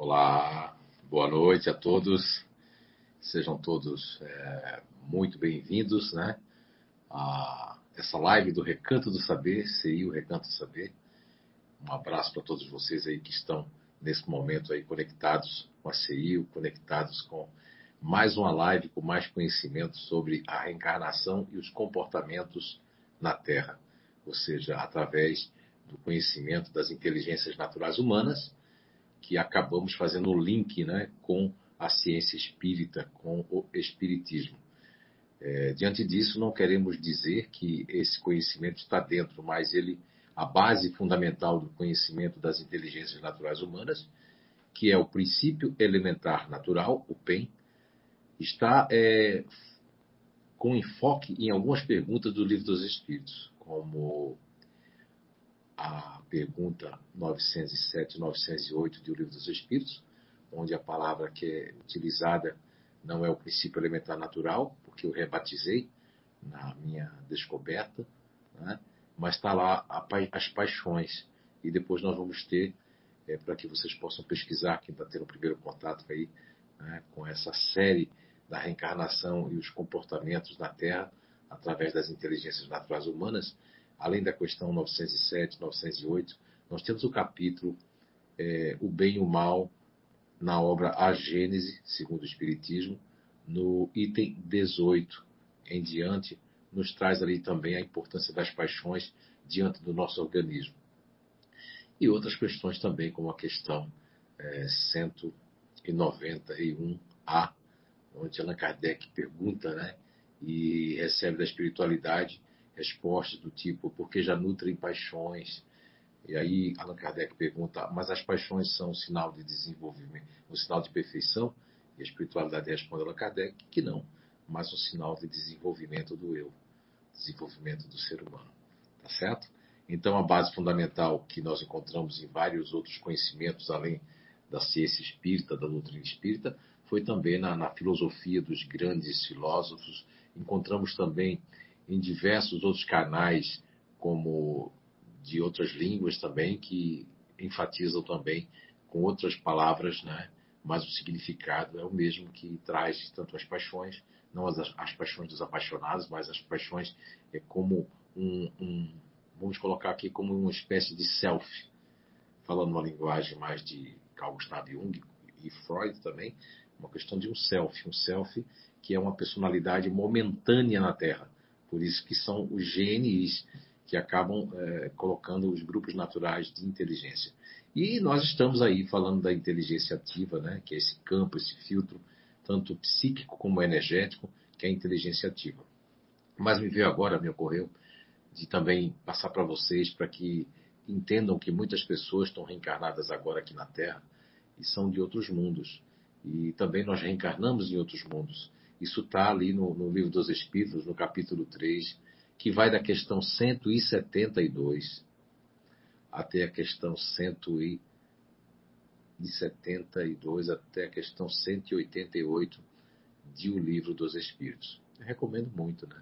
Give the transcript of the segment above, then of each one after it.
Olá, boa noite a todos. Sejam todos é, muito bem-vindos, né? A essa live do Recanto do Saber, CI, o Recanto do Saber. Um abraço para todos vocês aí que estão nesse momento aí conectados com a CI, conectados com mais uma live com mais conhecimento sobre a reencarnação e os comportamentos na Terra, ou seja, através do conhecimento das inteligências naturais humanas, que acabamos fazendo o link né, com a ciência espírita, com o espiritismo. É, diante disso, não queremos dizer que esse conhecimento está dentro, mas ele, a base fundamental do conhecimento das inteligências naturais humanas, que é o princípio elementar natural, o PEN, está é, com enfoque em algumas perguntas do Livro dos Espíritos, como a pergunta 907 e 908 do Livro dos Espíritos, onde a palavra que é utilizada não é o princípio elementar natural, porque eu rebatizei na minha descoberta, né? mas está lá as paixões. E depois nós vamos ter, é, para que vocês possam pesquisar, quem está tendo o primeiro contato aí, né, com essa série da reencarnação e os comportamentos na Terra, através das inteligências naturais humanas, além da questão 907, 908, nós temos o capítulo é, O Bem e o Mal na obra A Gênese, segundo o Espiritismo, no item 18 em diante, nos traz ali também a importância das paixões diante do nosso organismo. E outras questões também, como a questão é, 191A, onde Allan Kardec pergunta né, e recebe da espiritualidade respostas do tipo, porque já nutrem paixões. E aí Allan Kardec pergunta, mas as paixões são um sinal de desenvolvimento, um sinal de perfeição? E a espiritualidade responde Allan Kardec que não, mas um sinal de desenvolvimento do eu, desenvolvimento do ser humano. Tá certo? Então, a base fundamental que nós encontramos em vários outros conhecimentos, além da ciência espírita, da doutrina espírita, foi também na, na filosofia dos grandes filósofos. Encontramos também em diversos outros canais, como de outras línguas também, que enfatizam também com outras palavras, né? mas o significado é o mesmo que traz tanto as paixões, não as, as paixões dos apaixonados, mas as paixões é como um, um, vamos colocar aqui como uma espécie de self, falando uma linguagem mais de Carl Gustav Jung e Freud também, uma questão de um self, um self que é uma personalidade momentânea na Terra por isso que são os GNIs que acabam é, colocando os grupos naturais de inteligência. E nós estamos aí falando da inteligência ativa, né, que é esse campo, esse filtro, tanto psíquico como energético, que é a inteligência ativa. Mas me veio agora, me ocorreu, de também passar para vocês, para que entendam que muitas pessoas estão reencarnadas agora aqui na Terra e são de outros mundos. E também nós reencarnamos em outros mundos. Isso está ali no, no, Livro dos Espíritos, no capítulo 3, que vai da questão 172 até a questão 172 até a questão 188 de O Livro dos Espíritos. Eu recomendo muito, né?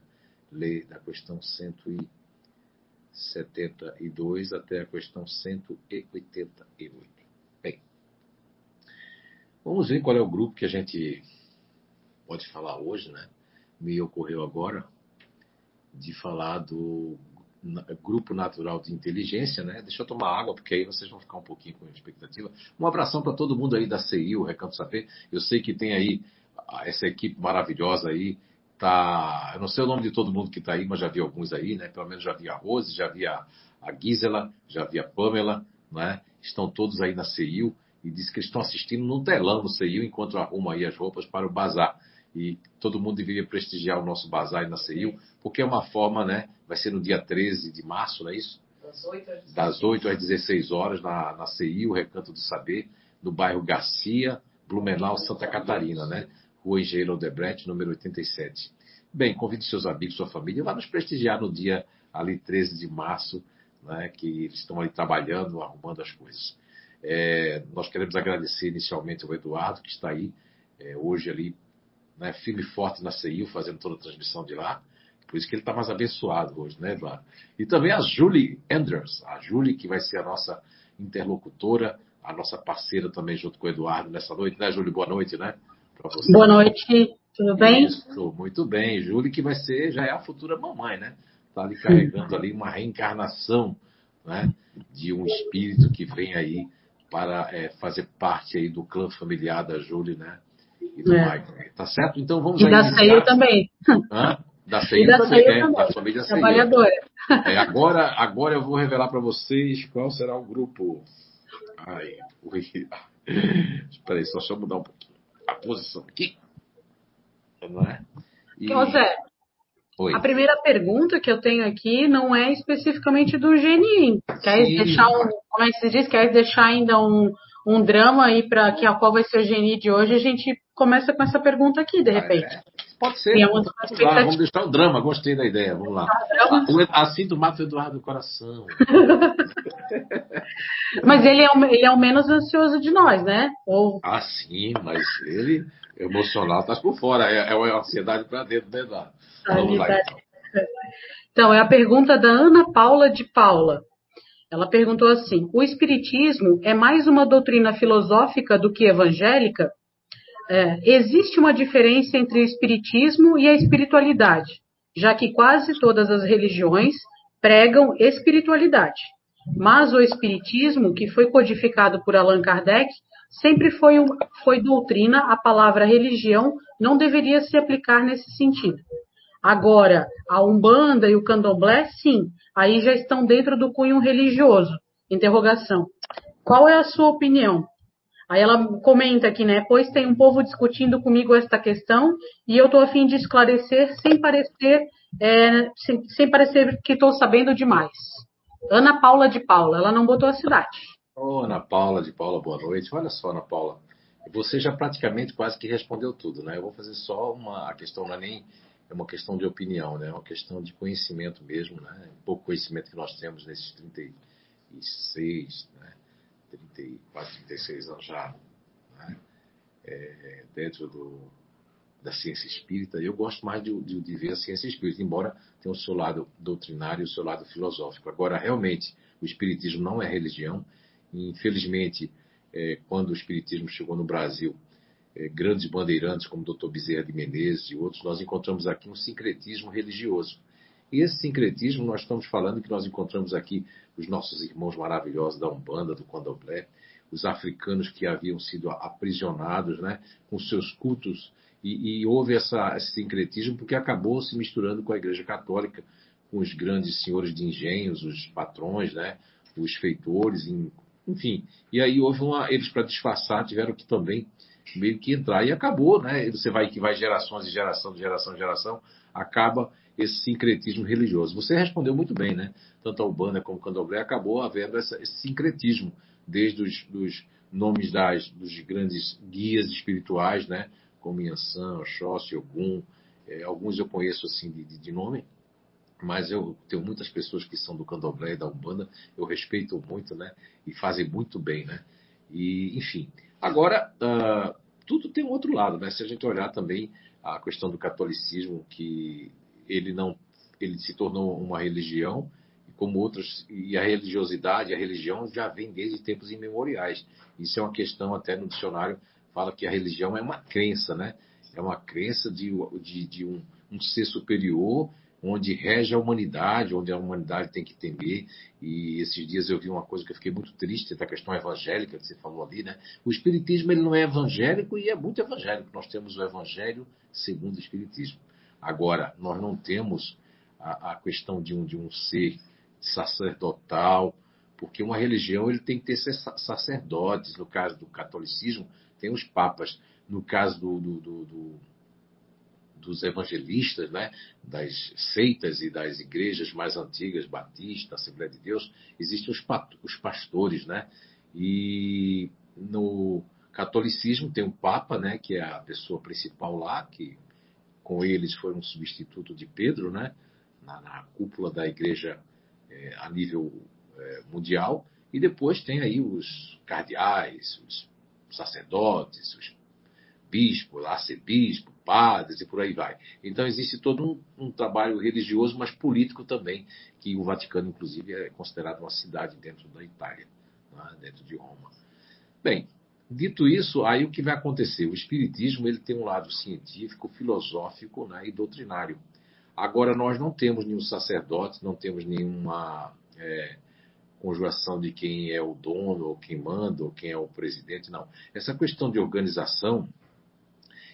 Ler da questão 172 até a questão 188. Bem, vamos ver qual é o grupo que a gente pode falar hoje, né? Me ocorreu agora de falar do Grupo Natural de Inteligência, né? Deixa eu tomar água, porque aí vocês vão ficar um pouquinho com expectativa. Um abração para todo mundo aí da CI, o Recanto Saber. Eu sei que tem aí essa equipe maravilhosa aí. Tá, eu não sei o nome de todo mundo que está aí, mas já vi alguns aí, né? Pelo menos já vi a Rose, já vi a, a Gisela, já vi a Pamela, né? Estão todos aí na CIU e diz que estão assistindo no telão no CIU enquanto arrumam aí as roupas para o bazar e todo mundo deveria prestigiar o nosso bazar na CEIU, porque é uma forma, né? Vai ser no dia 13 de março, não é isso? Das 8 às 16, das 8 às 16 horas na, na CEIU, Recanto do Saber, no bairro Garcia, Blumenau, Santa Catarina, né? Rua Engenheiro Odebrecht, número 87. Bem, convide seus amigos, sua família, vá nos prestigiar no dia ali 13 de março, né? Que estão ali trabalhando, arrumando as coisas. É, nós queremos agradecer inicialmente ao Eduardo, que está aí é, hoje ali né, firme e forte na CIU, fazendo toda a transmissão de lá. Por isso que ele está mais abençoado hoje, né, Eduardo? E também a Julie Anders, a Julie, que vai ser a nossa interlocutora a nossa parceira também junto com o Eduardo nessa noite, né, Júlio? Boa noite, né? Boa noite, tudo bem? Isso, muito bem. Júlio que vai ser, já é a futura mamãe, né? Está ali carregando ali uma reencarnação, né? De um espírito que vem aí para é, fazer parte aí do clã familiar da Júlia, né? E do é. Michael. Tá certo? Então vamos E da Ceio também. Hã? Da Ceio também, é, também, da família. Trabalhadora. É, agora, agora eu vou revelar para vocês qual será o grupo. Ai, Espera aí, só deixa eu mudar um pouquinho a posição aqui. Não é? E... José, Oi. A primeira pergunta que eu tenho aqui não é especificamente do Geni. Quer Sim. deixar um, como é que se diz? Quer deixar ainda um, um drama aí para que a qual vai ser o Geni de hoje? A gente começa com essa pergunta aqui, de repente. Ah, é. Pode ser. Vamos, lá, vamos deixar o drama, gostei da ideia. Vamos lá. Assim do Mato Eduardo do coração. mas ele é, o, ele é o menos ansioso de nós, né? Ou... Ah, sim, mas ele emocional está por fora. É, é a ansiedade para dentro, né, Eduardo? Vamos lá, então. então, é a pergunta da Ana Paula de Paula. Ela perguntou assim: o Espiritismo é mais uma doutrina filosófica do que evangélica? É, existe uma diferença entre o Espiritismo e a espiritualidade, já que quase todas as religiões pregam espiritualidade. Mas o Espiritismo, que foi codificado por Allan Kardec, sempre foi, um, foi doutrina, a palavra religião não deveria se aplicar nesse sentido. Agora, a Umbanda e o Candomblé, sim, aí já estão dentro do cunho religioso. Interrogação. Qual é a sua opinião? Aí ela comenta aqui, né? Pois tem um povo discutindo comigo esta questão e eu estou a fim de esclarecer sem parecer, é, sem, sem, parecer que estou sabendo demais. Ana Paula de Paula, ela não botou a cidade. Oh, Ana Paula de Paula, boa noite. Olha só, Ana Paula, você já praticamente quase que respondeu tudo, né? Eu vou fazer só uma. A questão não é nem é uma questão de opinião, né? É uma questão de conhecimento mesmo, né? Pouco conhecimento que nós temos nesses 36, né? 34, 36 anos já, né? É, dentro do, da ciência espírita. Eu gosto mais de, de, de, ver a ciência espírita, embora tenha o seu lado doutrinário e o seu lado filosófico. Agora, realmente, o espiritismo não é religião. Infelizmente, é, quando o espiritismo chegou no Brasil, é, grandes bandeirantes como o Dr. Bezerra de Menezes e outros, nós encontramos aqui um sincretismo religioso. E esse sincretismo, nós estamos falando que nós encontramos aqui os nossos irmãos maravilhosos da Umbanda, do Candomblé, os africanos que haviam sido aprisionados né, com seus cultos, e, e houve essa, esse sincretismo porque acabou se misturando com a Igreja Católica, com os grandes senhores de engenhos, os patrões, né, os feitores, enfim. E aí houve uma. Eles, para disfarçar, tiveram que também meio que entrar. E acabou, né? Você vai que vai gerações e geração de geração em geração, acaba esse sincretismo religioso. Você respondeu muito bem, né? Tanto a Urbana como o Candomblé acabou havendo essa, esse sincretismo, desde os dos nomes das, dos grandes guias espirituais, né? Como Yansan, Oxóssi, Ogum. É, alguns eu conheço assim de, de, de nome, mas eu tenho muitas pessoas que são do Candomblé e da Umbanda, eu respeito muito, né? E fazem muito bem, né? E, enfim. Agora, uh, tudo tem um outro lado, né? Se a gente olhar também a questão do catolicismo, que ele não, ele se tornou uma religião, como outras, e a religiosidade, a religião já vem desde tempos imemoriais. Isso é uma questão até no dicionário fala que a religião é uma crença, né? É uma crença de, de, de um, um ser superior onde rege a humanidade, onde a humanidade tem que temer. E esses dias eu vi uma coisa que eu fiquei muito triste da questão evangélica que você falou ali, né? O espiritismo ele não é evangélico e é muito evangélico. Nós temos o evangelho segundo o espiritismo. Agora, nós não temos a, a questão de um, de um ser sacerdotal, porque uma religião ele tem que ter sacerdotes. No caso do catolicismo, tem os papas. No caso do, do, do, do dos evangelistas, né, das seitas e das igrejas mais antigas, Batista, Assembleia de Deus, existem os, os pastores, né? E no catolicismo tem o Papa, né, que é a pessoa principal lá, que com eles foi um substituto de Pedro, né, na, na cúpula da igreja é, a nível é, mundial. E depois tem aí os cardeais, os sacerdotes, os bispos, arcebispo, padres e por aí vai. Então existe todo um, um, trabalho religioso, mas político também, que o Vaticano, inclusive, é considerado uma cidade dentro da Itália, né? dentro de Roma. Bem, dito isso, aí o que vai acontecer? O Espiritismo ele tem um lado científico, filosófico né, e doutrinário. Agora, nós não temos nenhum sacerdote, não temos nenhuma é, conjugação de quem é o dono, ou quem manda, ou quem é o presidente, não. Essa questão de organização,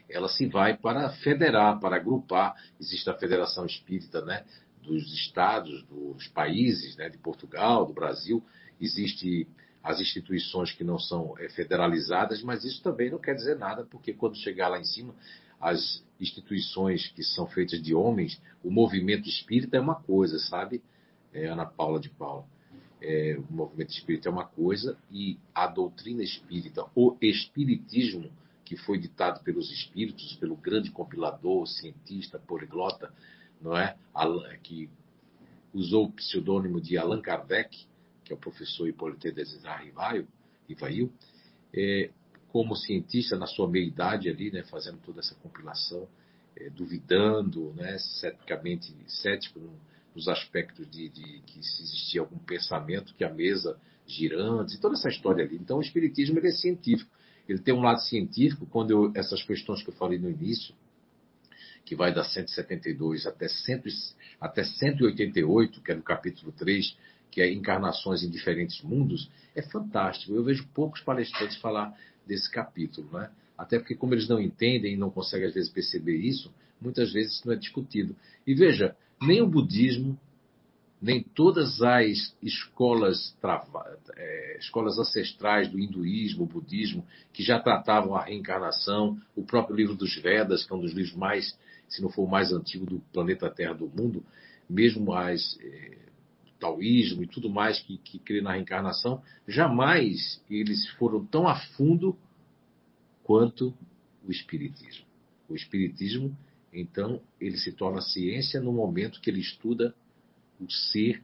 ela se vai para federar, para agrupar. Existe a Federação Espírita né, dos estados, dos países, né, de Portugal, do Brasil. Existe as instituições que não são é, federalizadas, mas isso também não quer dizer nada, porque quando chegar lá em cima, as instituições que são feitas de homens, o movimento espírita é uma coisa, sabe? É Ana Paula de Paula. É, o movimento espírita é uma coisa e a doutrina espírita, o espiritismo, que foi ditado pelos espíritos, pelo grande compilador, cientista, poliglota, não é? que usou o pseudônimo de Allan Kardec, é o professor Hipólito Desirá Rivail, é, como cientista na sua meia-idade ali, né, fazendo toda essa compilação, é, duvidando, né, ceticamente, cético nos aspectos de, de, que se existia algum pensamento, que a mesa girante, toda essa história ali. Então, o Espiritismo ele é científico. Ele tem um lado científico, quando eu, essas questões que eu falei no início, que vai da 172 até, 100, até 188, que é no capítulo 3, que é encarnações em diferentes mundos, é fantástico. Eu vejo poucos palestrantes falar desse capítulo, né? Até porque, como eles não entendem e não conseguem, às vezes, perceber isso, muitas vezes isso não é discutido. E veja, nem o budismo, nem todas as escolas, é, escolas ancestrais do hinduísmo, budismo, que já tratavam a reencarnação, o próprio livro dos Vedas, que é um dos livros mais, se não for o mais antigo do planeta Terra do mundo, mesmo as é, taoísmo e tudo mais que, que crê na reencarnação, jamais eles foram tão a fundo quanto o Espiritismo. O Espiritismo então, ele se torna ciência no momento que ele estuda o ser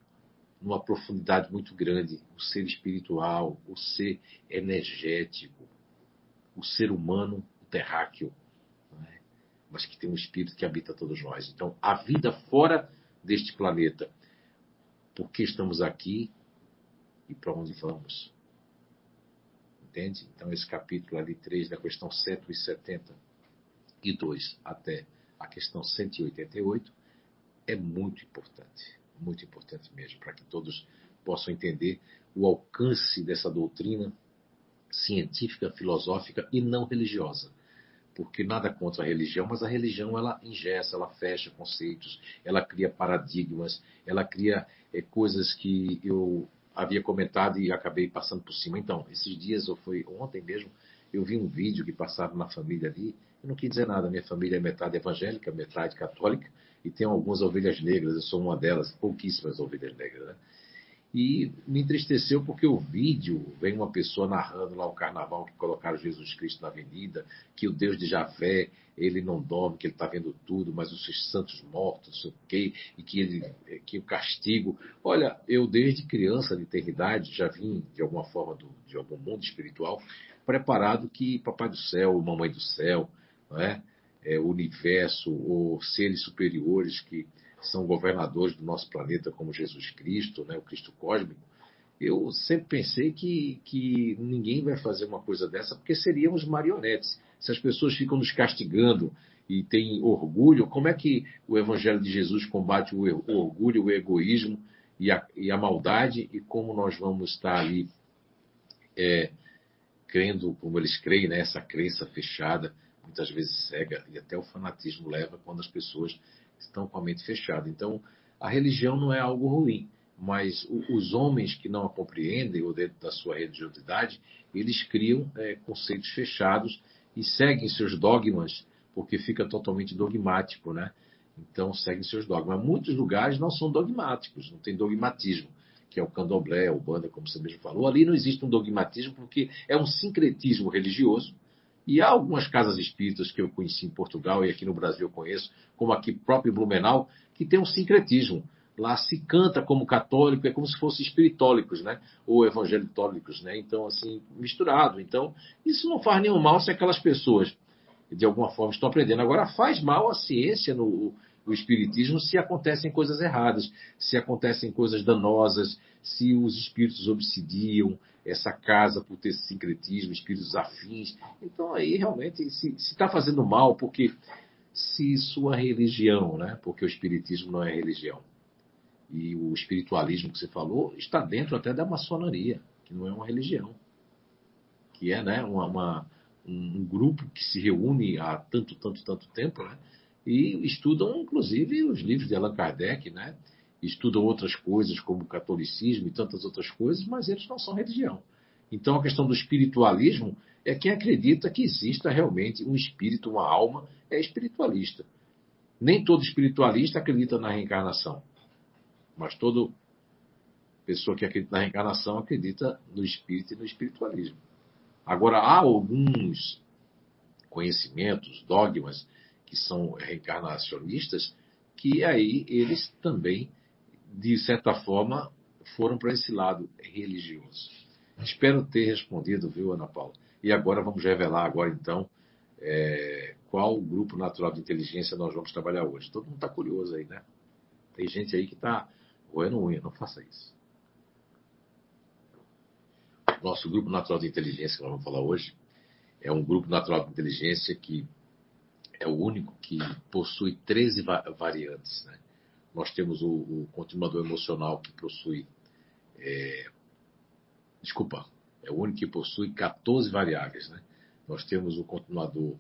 numa profundidade muito grande, o ser espiritual, o ser energético, o ser humano o terráqueo, é? mas que tem um espírito que habita todos nós. Então, a vida fora deste planeta. Por que estamos aqui e para onde vamos? Entende? Então, esse capítulo ali 3, da questão 172 até a questão 188 é muito importante, muito importante mesmo, para que todos possam entender o alcance dessa doutrina científica, filosófica e não religiosa. Porque nada contra a religião, mas a religião ela ingessa, ela fecha conceitos, ela cria paradigmas, ela cria é, coisas que eu havia comentado e acabei passando por cima. Então, esses dias, ou foi ontem mesmo, eu vi um vídeo que passaram na família ali, eu não quis dizer nada, minha família é metade evangélica, metade católica, e tem algumas ovelhas negras, eu sou uma delas, pouquíssimas ovelhas negras, né? E me entristeceu porque o vídeo vem uma pessoa narrando lá o carnaval que colocaram Jesus Cristo na avenida, que o Deus de Javé, ele não dorme, que ele está vendo tudo, mas os seus santos mortos, não sei o quê, e que, ele, que o castigo. Olha, eu desde criança, de eternidade, já vim de alguma forma do, de algum mundo espiritual, preparado que Papai do Céu, Mamãe do Céu, não é? É, universo ou seres superiores que são governadores do nosso planeta, como Jesus Cristo, né, o Cristo cósmico, eu sempre pensei que, que ninguém vai fazer uma coisa dessa porque seríamos marionetes. Se as pessoas ficam nos castigando e têm orgulho, como é que o Evangelho de Jesus combate o, o orgulho, o egoísmo e a, e a, maldade e como nós vamos estar ali é, crendo como eles creem, né, essa crença fechada, muitas vezes cega, e até o fanatismo leva quando as pessoas estão com a mente fechada. Então, a religião não é algo ruim, mas os homens que não a compreendem, ou dentro da sua religiosidade, eles criam é, conceitos fechados e seguem seus dogmas, porque fica totalmente dogmático, né? Então, seguem seus dogmas. Muitos lugares não são dogmáticos, não tem dogmatismo que é o candomblé, o banda, como você mesmo falou. Ali não existe um dogmatismo, porque é um sincretismo religioso. E há algumas casas espíritas que eu conheci em Portugal e aqui no Brasil eu conheço, como aqui próprio Blumenau, que tem um sincretismo. Lá se canta como católico, é como se fossem espiritólicos, né? Ou evangelitólicos, né? Então, assim, misturado. Então, isso não faz nenhum mal se aquelas pessoas, de alguma forma, estão aprendendo. Agora, faz mal a ciência no, o espiritismo se acontecem coisas erradas, se acontecem coisas danosas, se os espíritos obsidiam essa casa por ter sincretismo, espíritos afins. Então aí realmente se está fazendo mal, porque se sua religião, né? Porque o espiritismo não é religião. E o espiritualismo que você falou está dentro até da maçonaria, que não é uma religião, que é né, uma, uma um, grupo que se reúne há tanto, tanto, tanto tempo, né? E estudam, inclusive, os livros de Allan Kardec, né? Estudam outras coisas, como o catolicismo e tantas outras coisas, mas eles não são religião. Então, a questão do espiritualismo é quem acredita que exista realmente um espírito, uma alma, é espiritualista. Nem todo espiritualista acredita na reencarnação, mas toda pessoa que acredita na reencarnação acredita no espírito e no espiritualismo. Agora, há alguns conhecimentos, dogmas, que são reencarnacionistas, que aí eles também, de certa forma, foram para esse lado religioso. Espero ter respondido, viu, Ana Paula? E agora vamos revelar agora então é, qual grupo natural de inteligência nós vamos trabalhar hoje. Todo mundo está curioso aí, né? Tem gente aí que está roendo unha, não faça isso nosso grupo natural de inteligência que nós vamos falar hoje é um grupo natural de inteligência que é o único que possui 13 variantes. Né? Nós temos o, o, continuador emocional que possui. É, desculpa, é o único que possui 14 variáveis. Né? Nós temos o continuador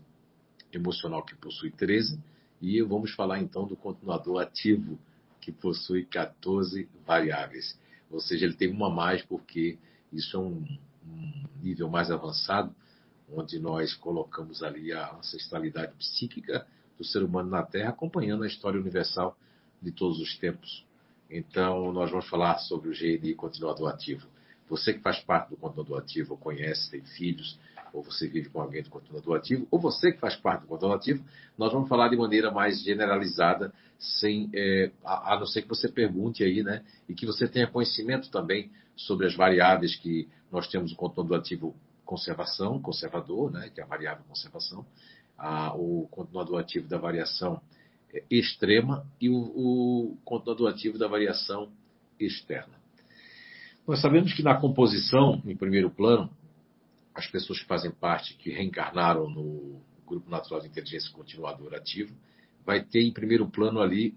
emocional que possui 13 e vamos falar então do continuador ativo que possui 14 variáveis. Ou seja, ele tem uma mais porque isso é um, um nível mais avançado, onde nós colocamos ali a ancestralidade psíquica do ser humano na Terra, acompanhando a história universal de todos os tempos. Então, nós vamos falar sobre o GNI continuador ativo. Você que faz parte do continuador ativo, conhece, tem filhos, ou você vive com alguém do continuador ativo, ou você que faz parte do continuador ativo, nós vamos falar de maneira mais generalizada, sem, é, a, a não ser que você pergunte aí, né? E que você tenha conhecimento também sobre as variáveis que nós temos o continuador ativo conservação, conservador, né, que é a variável conservação, a, o continuador ativo da variação é, extrema e o, o continuador ativo da variação externa. Nós sabemos que na composição, em primeiro plano, as pessoas que fazem parte, que reencarnaram no grupo natural de inteligência continuadora ativo, vai ter em primeiro plano ali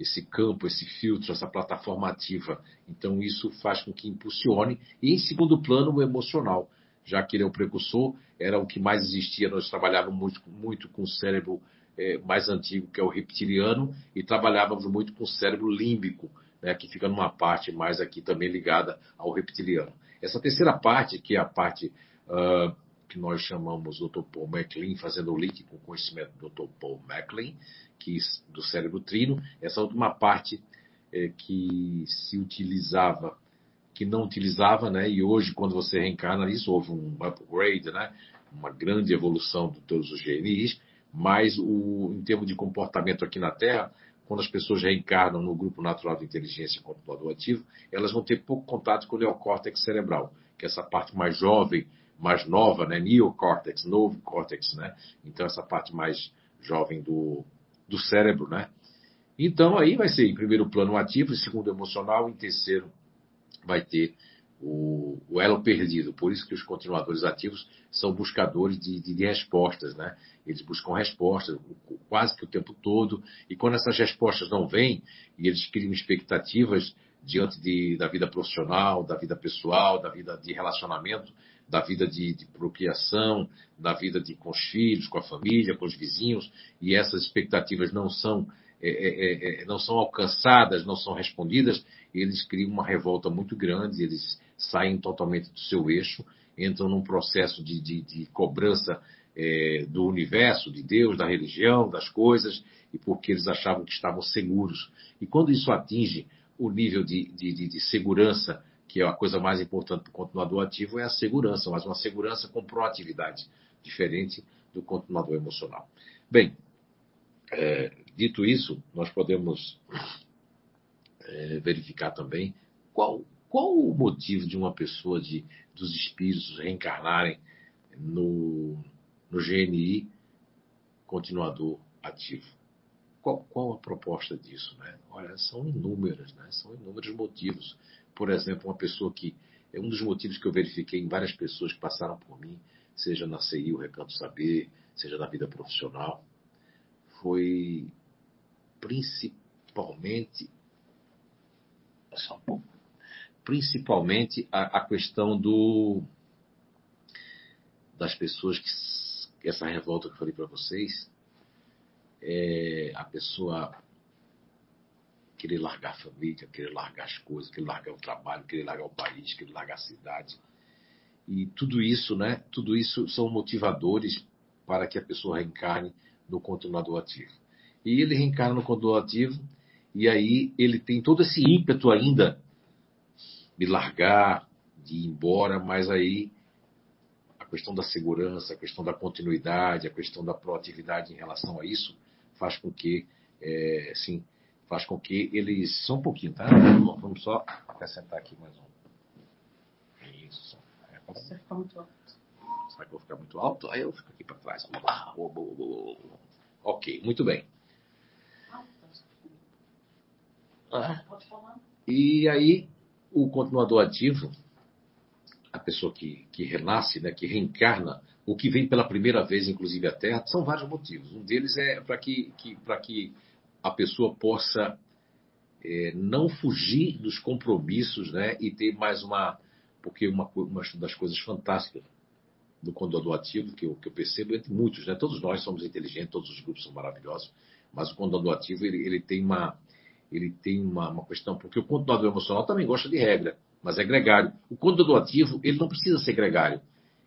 esse campo, esse filtro, essa plataforma ativa. Então, isso faz com que impulsione. E, em segundo plano, o emocional, já que ele é o precursor, era o que mais existia. Nós trabalhávamos muito, muito com o cérebro é, mais antigo, que é o reptiliano, e trabalhávamos muito com o cérebro límbico, né, que fica numa parte mais aqui também ligada ao reptiliano. Essa terceira parte, que é a parte uh, que nós chamamos Dr. Paul MacLean, fazendo o link com o conhecimento do Dr. Paul MacLean, que, do cérebro trino, essa última parte é, que se utilizava, que não utilizava, né? E hoje, quando você reencarna isso, houve um upgrade, né? Uma grande evolução de todos os GNIs, mas o, em termos de comportamento aqui na Terra, quando as pessoas reencarnam no grupo natural de inteligência controlador ativo, elas vão ter pouco contato com o neocórtex cerebral, que é essa parte mais jovem mais nova, né? Neocórtex, novo córtex, né? Então essa parte mais jovem do, do cérebro, né? Então aí vai ser em primeiro plano ativo, em segundo emocional, em terceiro vai ter o, o, elo perdido. Por isso que os continuadores ativos são buscadores de, de, de, respostas, né? Eles buscam respostas quase que o tempo todo, e quando essas respostas não vêm, e eles criam expectativas diante de, da vida profissional, da vida pessoal, da vida de relacionamento, da vida de, de procriação, da vida de, com os filhos, com a família, com os vizinhos, e essas expectativas não são, é, é, é, é não são alcançadas, não são respondidas, eles criam uma revolta muito grande, eles saem totalmente do seu eixo, entram num processo de, de, de cobrança é, do universo, de Deus, da religião, das coisas, e porque eles achavam que estavam seguros. E quando isso atinge o nível de, de, de segurança que é a coisa mais importante para o continuador ativo, é a segurança, mas uma segurança com proatividade, diferente do continuador emocional. Bem, é, dito isso, nós podemos é, verificar também qual, qual o motivo de uma pessoa, de, dos espíritos reencarnarem no, no GNI continuador ativo. qual, qual, a proposta disso? Né? Olha, são inúmeras, né? são inúmeros motivos. Por exemplo, uma pessoa que. É um dos motivos que eu verifiquei em várias pessoas que passaram por mim, seja na CI, o Recanto Saber, seja na vida profissional, foi principalmente. Só um pouco. Principalmente a, a questão do das pessoas que essa revolta que eu falei para vocês, é a pessoa querer largar a família, querer largar as coisas, querer largar o trabalho, querer largar o país, querer largar a cidade. E tudo isso, né? Tudo isso são motivadores para que a pessoa reencarne no continuador ativo. E ele reencarna no continuador ativo e aí ele tem todo esse ímpeto ainda de largar, de ir embora, mas aí questão da segurança, a questão da continuidade, a questão da proatividade em relação a isso, faz com que, é, sim, faz com que eles. Só um pouquinho, tá? Vamos só acrescentar aqui mais um. Isso. É, Você ficar muito alto. Será que eu vou ficar muito alto? Aí eu fico aqui para trás. Ok, muito bem. Ah, e aí, o continuador ativo a pessoa que, que renasce, né, que reencarna, o que vem pela primeira vez, inclusive, à Terra, são vários motivos. Um deles é para que, que, que a pessoa possa é, não fugir dos compromissos né, e ter mais uma. Porque uma, uma das coisas fantásticas do condoador ativo, que eu, que eu percebo, entre muitos, né, todos nós somos inteligentes, todos os grupos são maravilhosos, mas o condoador ativo ele, ele tem, uma, ele tem uma, uma questão, porque o condoador emocional também gosta de regra mas é gregário. O condutor ativo, ele não precisa ser gregário.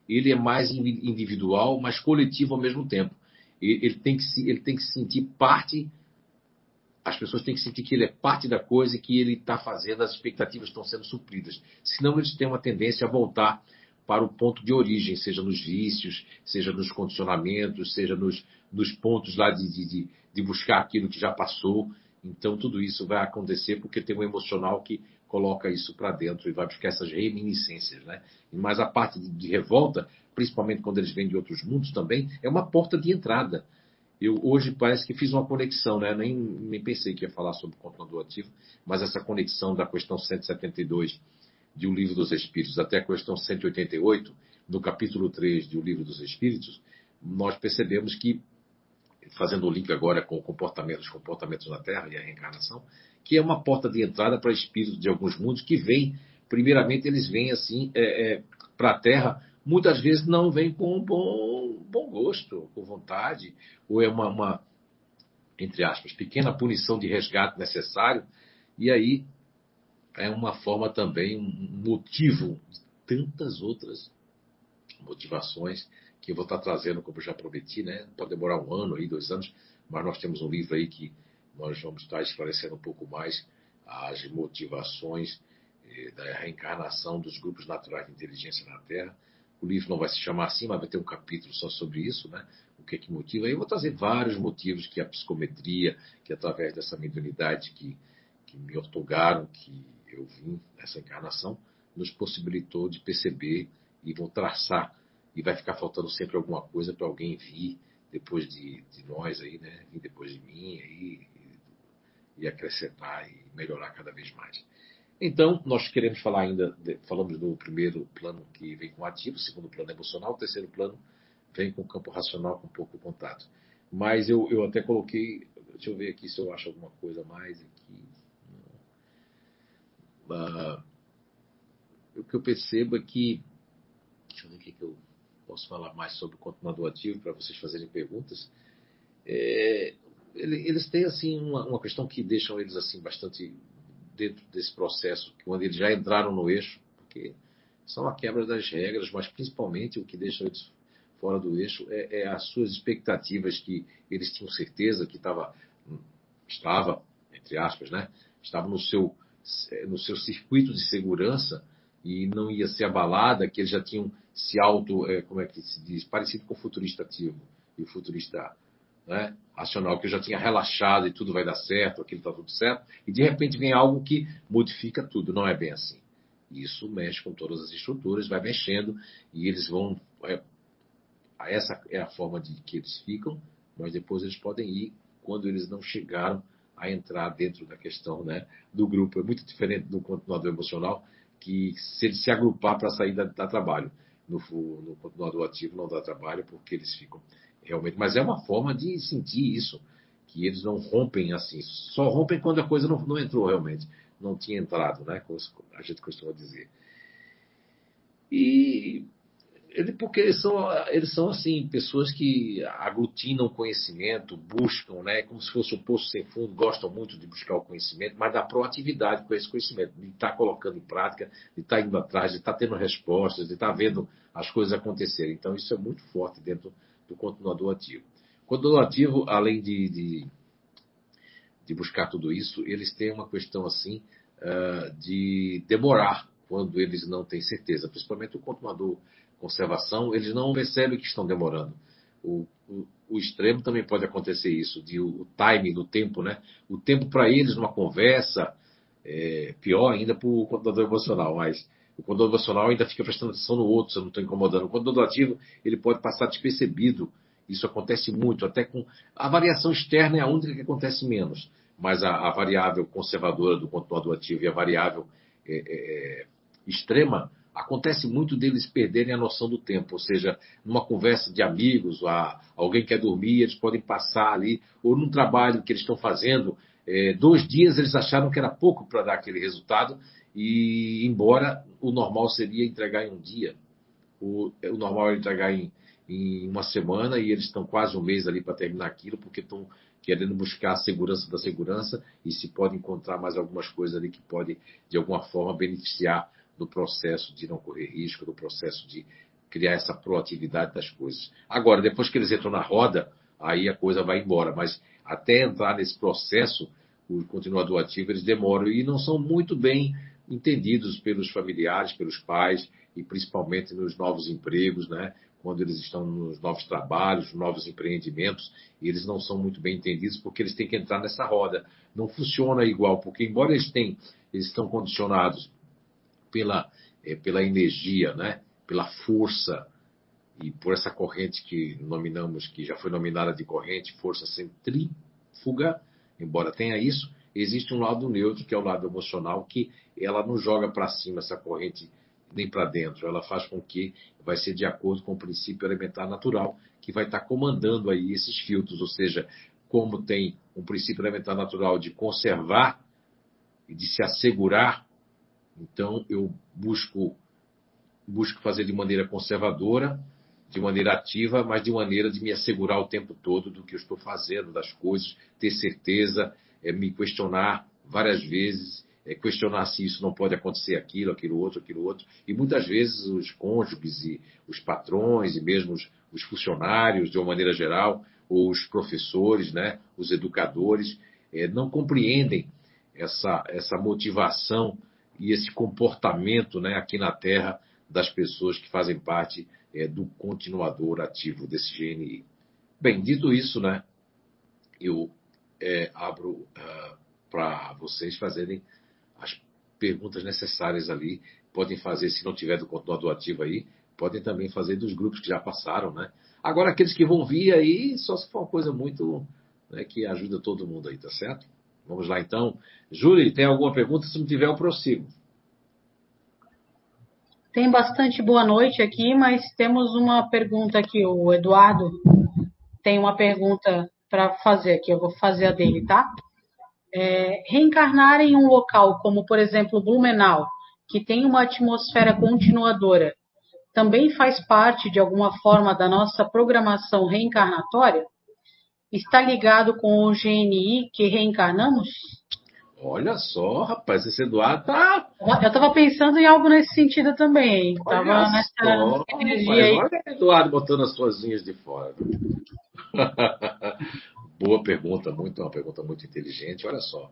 Ele é mais individual, mas coletivo ao mesmo tempo. Ele tem que se, ele tem que se sentir parte, as pessoas têm que sentir que ele é parte da coisa e que ele está fazendo, as expectativas estão sendo supridas. Senão eles têm uma tendência a voltar para o ponto de origem, seja nos vícios, seja nos condicionamentos, seja nos, nos pontos lá de, de, de buscar aquilo que já passou. Então, tudo isso vai acontecer porque tem um emocional que coloca isso para dentro e vai buscar essas reminiscências. Né? Mas a parte de, de, revolta, principalmente quando eles vêm de outros mundos também, é uma porta de entrada. Eu hoje parece que fiz uma conexão, né? nem, nem pensei que ia falar sobre o controlador ativo, mas essa conexão da questão 172 de O Livro dos Espíritos até a questão 188, no capítulo 3 de O Livro dos Espíritos, nós percebemos que, fazendo o link agora com o comportamento, os comportamentos na Terra e a reencarnação, que é uma porta de entrada para espíritos de alguns mundos que vêm, primeiramente, eles vêm assim é, é, para a Terra, muitas vezes não vêm com bom, bom gosto, com vontade, ou é uma, uma, entre aspas, pequena punição de resgate necessário, e aí é uma forma também, um motivo de tantas outras motivações que eu vou estar trazendo, como já prometi, né? Pode demorar um ano aí, dois anos, mas nós temos um livro aí que nós vamos estar esclarecendo um pouco mais as motivações eh, da reencarnação dos grupos naturais de inteligência na Terra. O livro não vai se chamar assim, mas vai ter um capítulo só sobre isso, né? O que é que motiva. Aí eu vou trazer vários motivos que a psicometria, que através dessa mediunidade que, que me otorgaram, que eu vim nessa encarnação, nos possibilitou de perceber e vou traçar. E vai ficar faltando sempre alguma coisa para alguém vir depois de, de nós aí, né? Vir depois de mim aí, e acrescentar e melhorar cada vez mais. Então, nós queremos falar ainda, de, falamos do primeiro plano que vem com ativo, segundo plano emocional, terceiro plano vem com campo racional com pouco contato. Mas eu, eu até coloquei, deixa eu ver aqui se eu acho alguma coisa mais aqui. Uh, o que eu percebo é que, deixa eu ver o que eu posso falar mais sobre o continuador ativo para vocês fazerem perguntas. É, eles têm assim uma, uma, questão que deixam eles assim bastante dentro desse processo, quando eles já entraram no eixo, porque são a quebra das regras, mas principalmente o que deixa eles fora do eixo é, é as suas expectativas que eles tinham certeza que estava estava entre aspas, né, estava no seu no seu circuito de segurança e não ia ser abalada, que eles já tinham se auto, é, como é que se diz, parecido com o futurista ativo e o futurista né, racional, que eu já tinha relaxado e tudo vai dar certo, aquilo está tudo certo, e de repente vem algo que modifica tudo. Não é bem assim. Isso mexe com todas as estruturas, vai mexendo e eles vão. É, essa é a forma de que eles ficam, mas depois eles podem ir quando eles não chegaram a entrar dentro da questão né, do grupo. É muito diferente do continuador emocional, que se ele se agrupar para sair dá, trabalho. No, no, continuador ativo não dá trabalho, porque eles ficam realmente. Mas é uma forma de sentir isso, que eles não rompem assim. Só rompem quando a coisa não, não entrou realmente, não tinha entrado, né? Como a gente costuma dizer. E ele, porque eles são, eles são assim, pessoas que aglutinam conhecimento, buscam, né, como se fosse um poço sem fundo, gostam muito de buscar o conhecimento, mas da proatividade com esse conhecimento, de estar colocando em prática, de estar indo atrás, de estar tendo respostas, de estar vendo as coisas acontecerem. Então, isso é muito forte dentro do continuador ativo. O continuador ativo, além de, de, de buscar tudo isso, eles têm uma questão assim uh, de demorar quando eles não têm certeza, principalmente o continuador conservação, eles não percebem que estão demorando. O, o, o extremo também pode acontecer isso, de o, o timing do tempo, né? O tempo para eles numa conversa, é, pior ainda para o contador emocional, mas o contador emocional ainda fica prestando atenção no outro, se eu não estou incomodando. O contador ativo, ele pode passar despercebido. Isso acontece muito, até com. A variação externa é a única que acontece menos, mas a, a variável conservadora do contador ativo e a variável é, é, é extrema acontece muito deles perderem a noção do tempo, ou seja, numa conversa de amigos, a, alguém quer dormir, eles podem passar ali, ou num trabalho que eles estão fazendo, é, dois dias eles acharam que era pouco para dar aquele resultado, e embora o normal seria entregar em um dia, o, o normal é entregar em, em uma semana e eles estão quase um mês ali para terminar aquilo, porque estão querendo buscar a segurança da segurança e se pode encontrar mais algumas coisas ali que pode, de alguma forma, beneficiar do processo de não correr risco, do processo de criar essa proatividade das coisas. Agora, depois que eles entram na roda, aí a coisa vai embora. Mas até entrar nesse processo, o continuador ativo, eles demoram e não são muito bem entendidos pelos familiares, pelos pais e principalmente nos novos empregos, né? Quando eles estão nos novos trabalhos, novos empreendimentos, eles não são muito bem entendidos porque eles têm que entrar nessa roda. Não funciona igual, porque embora eles tenham, eles estão condicionados pela, é, pela energia, né? pela força e por essa corrente que nominamos, que já foi nominada de corrente, força centrífuga, embora tenha isso, existe um lado neutro, que é o lado emocional, que ela não joga para cima essa corrente nem para dentro, ela faz com que vai ser de acordo com o princípio elementar natural, que vai estar tá comandando aí esses filtros, ou seja, como tem um princípio elementar natural de conservar e de se assegurar então, eu busco, busco fazer de maneira conservadora, de maneira ativa, mas de maneira de me assegurar o tempo todo do que eu estou fazendo, das coisas, ter certeza, é, me questionar várias vezes, é, questionar se isso não pode acontecer aquilo, aquilo outro, aquilo outro. E muitas vezes os cônjuges e os patrões e mesmo os, os funcionários, de uma maneira geral, ou os professores, né, os educadores, é, não compreendem essa, essa motivação e esse comportamento né, aqui na Terra das pessoas que fazem parte é, do continuador ativo desse GNI. Bem, dito isso, né, eu é, abro uh, ah, para vocês fazerem as perguntas necessárias ali. Podem fazer, se não tiver do continuador ativo aí, podem também fazer dos grupos que já passaram, né? Agora, aqueles que vão vir aí, só se for uma coisa muito né, que ajuda todo mundo aí, tá certo? Vamos lá então. Júlia, tem alguma pergunta? Se não tiver, eu prossigo. Tem bastante boa noite aqui, mas temos uma pergunta aqui. O Eduardo tem uma pergunta para fazer aqui. Eu vou fazer a dele, tá? É, reencarnar em um local como, por exemplo, Blumenau, que tem uma atmosfera continuadora, também faz parte de alguma forma da nossa programação reencarnatória? está ligado com o GNI que reencarnamos? Olha só, rapaz, esse Eduardo tá. Eu estava pensando em algo nesse sentido também. Olha tava nessa só, energia aí. Olha Eduardo botando as suas de fora. Boa pergunta, muito, uma pergunta muito inteligente. Olha só,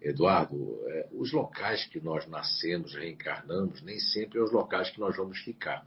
Eduardo, é, os locais que nós nascemos, reencarnamos, nem sempre é os locais que nós vamos ficar.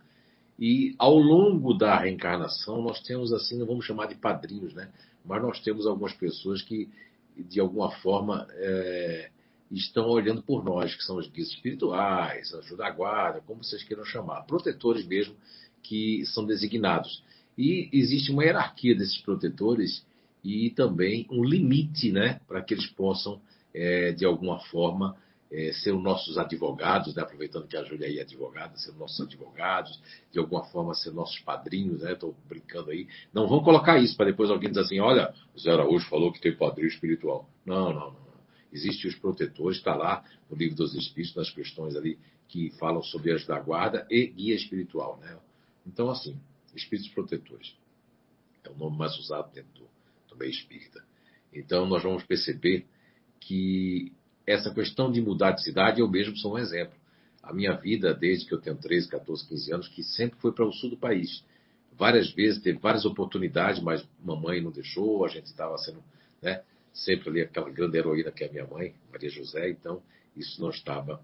E ao longo da reencarnação, nós temos assim, não vamos chamar de padrinhos, né? mas nós temos algumas pessoas que, de alguma forma, é, estão olhando por nós, que são os guias espirituais, anjos da guarda, como vocês queiram chamar, protetores mesmo, que são designados. E existe uma hierarquia desses protetores, e também um limite, né, para que eles possam, é, de alguma forma, é, ser os nossos advogados, né, aproveitando que a Júlia aí é advogada, ser nossos advogados, de alguma forma ser nossos padrinhos, né, estou brincando aí. Não vão colocar isso para depois alguém dizer assim, olha, o Zé Araújo falou que tem padrinho espiritual. Não, não, não. Existem os protetores, está lá no livro dos Espíritos, nas questões ali que falam sobre as da guarda e guia espiritual, né? Então, assim, espíritos protetores. É o nome mais usado dentro do, do meio espírita. Então, nós vamos perceber que essa questão de mudar de cidade, eu mesmo sou um exemplo. A minha vida, desde que eu tenho 13, 14, 15 anos, que sempre foi para o sul do país. Várias vezes, teve várias oportunidades, mas mamãe não deixou, a gente estava sendo, né, sempre ali aquela grande heroína que é a minha mãe, Maria José, então isso não estava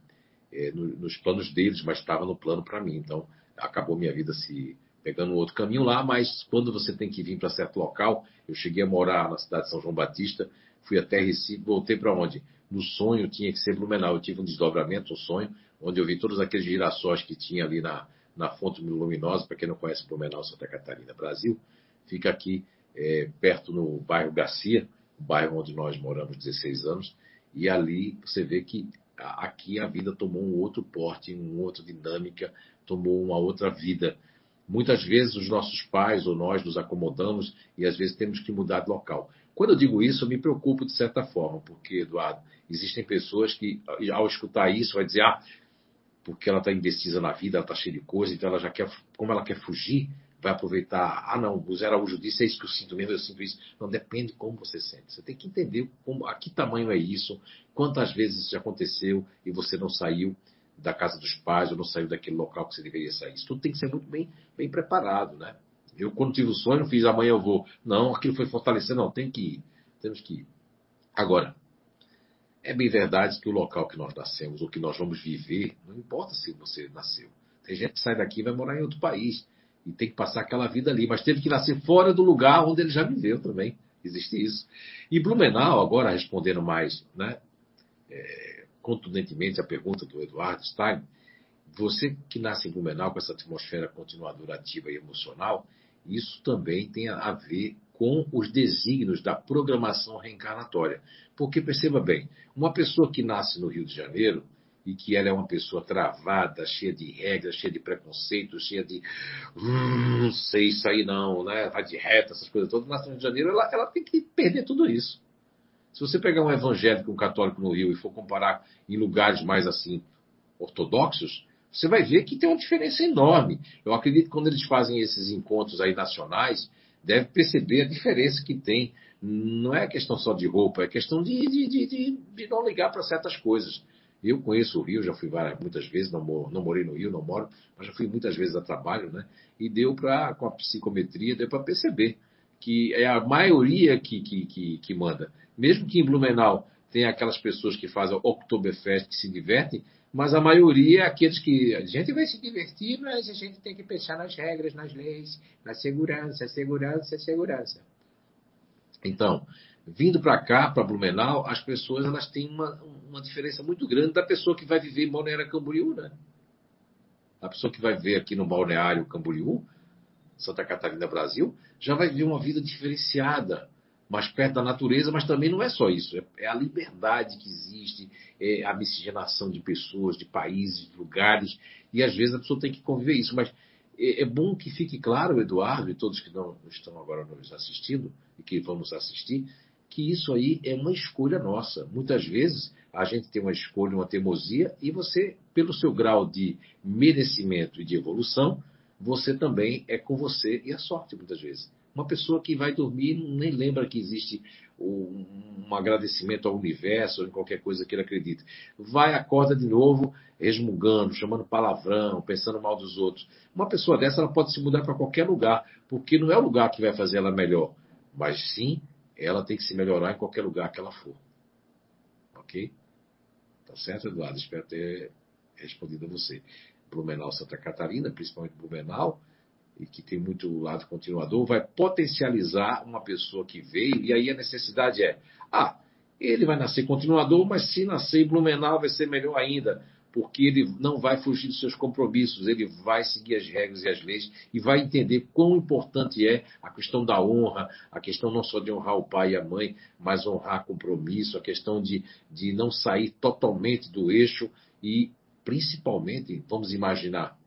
é, no, nos planos deles, mas estava no plano para mim. Então, acabou minha vida se pegando um outro caminho lá, mas quando você tem que vir para certo local, eu cheguei a morar na cidade de São João Batista, fui até Recife, voltei para onde? No sonho tinha que ser Blumenau. Eu tive um desdobramento, um sonho, onde eu vi todos aqueles girassóis que tinha ali na, na Fonte Luminosa, para quem não conhece Blumenau, Santa Catarina, Brasil. Fica aqui é, perto no bairro Garcia, o bairro onde nós moramos 16 anos, e ali você vê que aqui a vida tomou um outro porte, uma outra dinâmica, tomou uma outra vida. Muitas vezes os nossos pais ou nós nos acomodamos e às vezes temos que mudar de local. Quando eu digo isso, eu me preocupo de certa forma, porque, Eduardo, existem pessoas que, ao escutar isso, vai dizer, ah, porque ela está indecisa na vida, ela está cheia de coisa, então ela já quer, como ela quer fugir, vai aproveitar. Ah, não, o Zé Araújo disse, é isso que eu sinto mesmo, eu sinto isso. Não, depende como você sente. Você tem que entender como, a que tamanho é isso, quantas vezes isso já aconteceu e você não saiu da casa dos pais ou não saiu daquele local que você deveria sair. Isso tudo tem que ser muito bem, bem preparado, né? Eu, quando tive o sonho, fiz amanhã eu vou. Não, aquilo foi fortalecer, não, tem que ir. Temos que ir. Agora, é bem verdade que o local que nós nascemos, ou que nós vamos viver, não importa se você nasceu. Tem gente que sai daqui e vai morar em outro país e tem que passar aquela vida ali, mas teve que nascer fora do lugar onde ele já viveu também. Existe isso. E Blumenau, agora respondendo mais né, é, contundentemente a pergunta do Eduardo Stein, você que nasce em Blumenau com essa atmosfera continuadora ativa e emocional, isso também tem a ver com os desígnios da programação reencarnatória. Porque perceba bem, uma pessoa que nasce no Rio de Janeiro, e que ela é uma pessoa travada, cheia de regras, cheia de preconceitos, cheia de hum, não sei isso aí não, né? Vai de reta, essas coisas todas, nasce no Rio de Janeiro, ela, ela tem que perder tudo isso. Se você pegar um evangélico um católico no Rio e for comparar em lugares mais assim ortodoxos, você vai ver que tem uma diferença enorme. Eu acredito que quando eles fazem esses encontros aí nacionais, deve perceber a diferença que tem. Não é questão só de roupa, é questão de, de, de, de não ligar para certas coisas. Eu conheço o Rio, já fui várias, muitas vezes, não, não morei no Rio, não moro, mas já fui muitas vezes a trabalho, né? E deu para, com a psicometria, deu para perceber que é a maioria que, que, que, que, manda. Mesmo que em Blumenau tenha aquelas pessoas que fazem o Oktoberfest, que se divertem, mas a maioria é aqueles que a gente vai se divertir, mas a gente tem que pensar nas regras, nas leis, na segurança, segurança, segurança. Então, vindo para cá, para Blumenau, as pessoas elas têm uma, uma diferença muito grande da pessoa que vai viver em Balneário Camboriú, né? A pessoa que vai viver aqui no Balneário Camboriú, Santa Catarina, Brasil, já vai viver uma vida diferenciada, mais perto da natureza, mas também não é só isso, é, é a liberdade que existe, é a miscigenação de pessoas, de países, de lugares, e às vezes a pessoa tem que conviver isso, mas é, é bom que fique claro, Eduardo, e todos que não estão agora nos assistindo e que vamos assistir, que isso aí é uma escolha nossa. Muitas vezes a gente tem uma escolha, uma teimosia, e você, pelo seu grau de merecimento e de evolução, você também é com você e a sorte, muitas vezes. Uma pessoa que vai dormir nem lembra que existe um agradecimento ao universo ou em qualquer coisa que ele acredite. Vai, acorda de novo, resmungando, chamando palavrão, pensando mal dos outros. Uma pessoa dessa ela pode se mudar para qualquer lugar, porque não é o lugar que vai fazer ela melhor, mas sim ela tem que se melhorar em qualquer lugar que ela for. Ok? Tá certo, Eduardo? Espero ter respondido a você. Blumenau, Santa Catarina, principalmente Blumenau, e que tem muito lado continuador, vai potencializar uma pessoa que veio, e aí a necessidade é: ah, ele vai nascer continuador, mas se nascer em Blumenau vai ser melhor ainda, porque ele não vai fugir dos seus compromissos, ele vai seguir as regras e as leis e vai entender quão importante é a questão da honra, a questão não só de honrar o pai e a mãe, mas honrar compromisso, a questão de, de não sair totalmente do eixo e, principalmente, vamos imaginar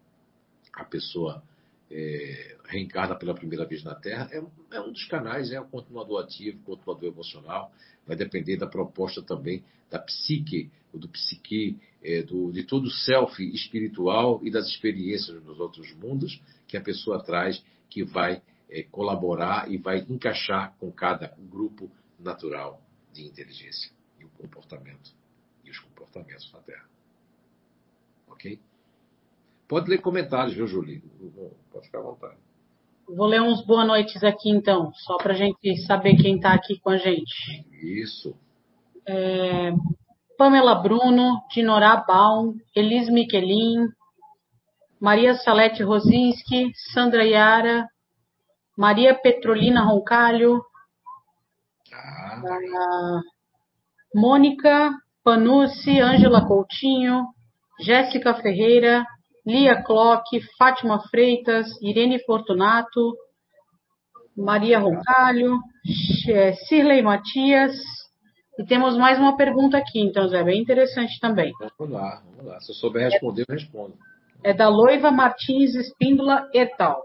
a pessoa é, reencarna pela primeira vez na Terra, é, é, um dos canais, é o continuador ativo, continuador emocional, vai depender da proposta também da psique, do psique, é, do, de todo o self espiritual e das experiências nos outros mundos que a pessoa traz, que vai é, colaborar e vai encaixar com cada grupo natural de inteligência e o comportamento e os comportamentos na Terra. Ok? Pode ler comentários, viu, Julie? Pode ficar à vontade. Vou ler uns boa noites aqui, então, só para a gente saber quem está aqui com a gente. Isso. É, Pamela Bruno, Dinorá Baum, Elis Miquelin, Maria Salete Rosinski, Sandra Yara, Maria Petrolina Roncalho, ah. ah Mônica Panucci, Ângela Coutinho, Jéssica Ferreira, Lia Clock, Fátima Freitas, Irene Fortunato, Maria Roncalho, Cirlei Matias. E temos mais uma pergunta aqui, então, Zé, bem interessante também. Vamos lá, vamos lá. Se eu souber responder, eu respondo. É da Loiva Martins Espíndola et al.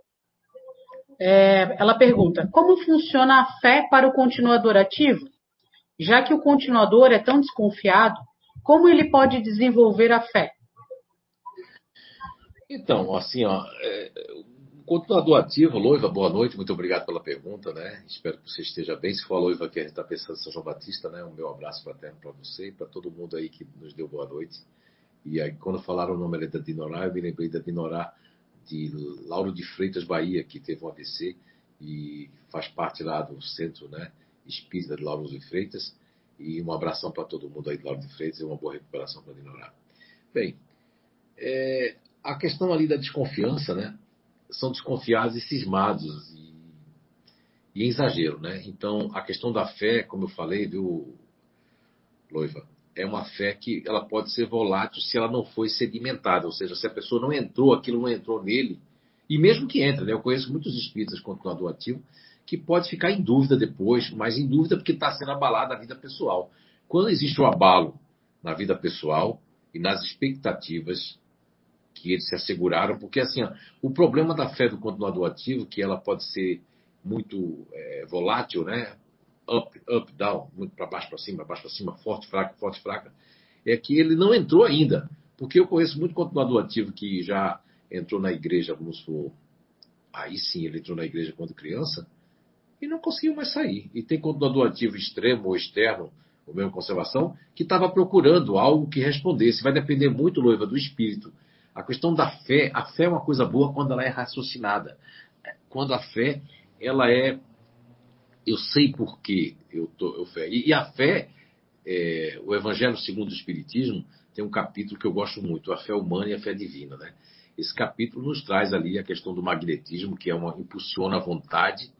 É, ela pergunta: como funciona a fé para o continuador ativo? Já que o continuador é tão desconfiado, como ele pode desenvolver a fé? Então, assim, ó, é, continuador ativo, Loiva, boa noite, muito obrigado pela pergunta, né? Espero que você esteja bem. Se for a Loiva que a gente está pensando em São João Batista, né? O meu abraço fraterno para você e para todo mundo aí que nos deu boa noite. E aí, quando falaram o nome ali da Dinorá, eu me lembrei da Dinorá de Lauro de Freitas, Bahia, que teve um AVC e faz parte lá do centro, né? Espírita de Lauro de Freitas. E um abração para todo mundo aí de Lauro de Freitas e uma boa recuperação para Dinorá. Bem, é, a questão ali da desconfiança, né? São desconfiados e cismados e, e exagero, né? Então, a questão da fé, como eu falei, viu, Loiva, é uma fé que ela pode ser volátil se ela não foi sedimentada, ou seja, se a pessoa não entrou, aquilo não entrou nele, e mesmo que entre, né? Eu conheço muitos espíritas continuador ativo que pode ficar em dúvida depois, mas em dúvida porque está sendo abalada a vida pessoal. Quando existe o um abalo na vida pessoal e nas expectativas que eles se asseguraram, porque assim, ó, o problema da fé do continuador ativo, que ela pode ser muito é, volátil, né? Up, up, down, muito para baixo, para cima, baixo, para cima, forte, fraca, forte, fraca, é que ele não entrou ainda. Porque eu conheço muito continuador ativo que já entrou na igreja, vamos supor, aí sim ele entrou na igreja quando criança, e não conseguiu mais sair. E tem continuador ativo extremo ou externo, o mesmo conservação, que estava procurando algo que respondesse. Vai depender muito, noiva, do espírito. A questão da fé, a fé é uma coisa boa quando ela é raciocinada. Quando a fé, ela é. Eu sei por que eu, tô, eu fé. E, e a fé, é, o Evangelho segundo o Espiritismo, tem um capítulo que eu gosto muito, a fé humana e a fé divina. Né? Esse capítulo nos traz ali a questão do magnetismo, que é uma, impulsiona a vontade.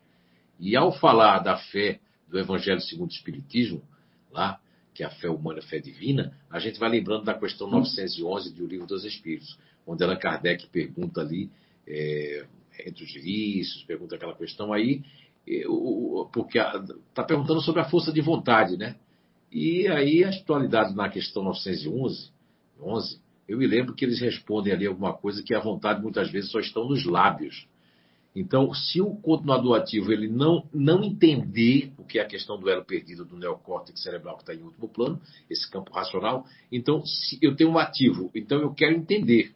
E ao falar da fé do Evangelho segundo o Espiritismo, lá, que é a fé humana, a fé divina, a gente vai lembrando da questão 911 do Livro dos Espíritos, onde Allan Kardec pergunta ali, é, entre os vícios, pergunta aquela questão aí, porque está perguntando sobre a força de vontade, né? E aí a atualidade na questão 911, 11, eu me lembro que eles respondem ali alguma coisa que a vontade muitas vezes só estão nos lábios. Então, se o continuador ativo ele não, não entender o que é a questão do elo perdido do neocórtex cerebral que está em último plano, esse campo racional, então se eu tenho um ativo, então eu quero entender.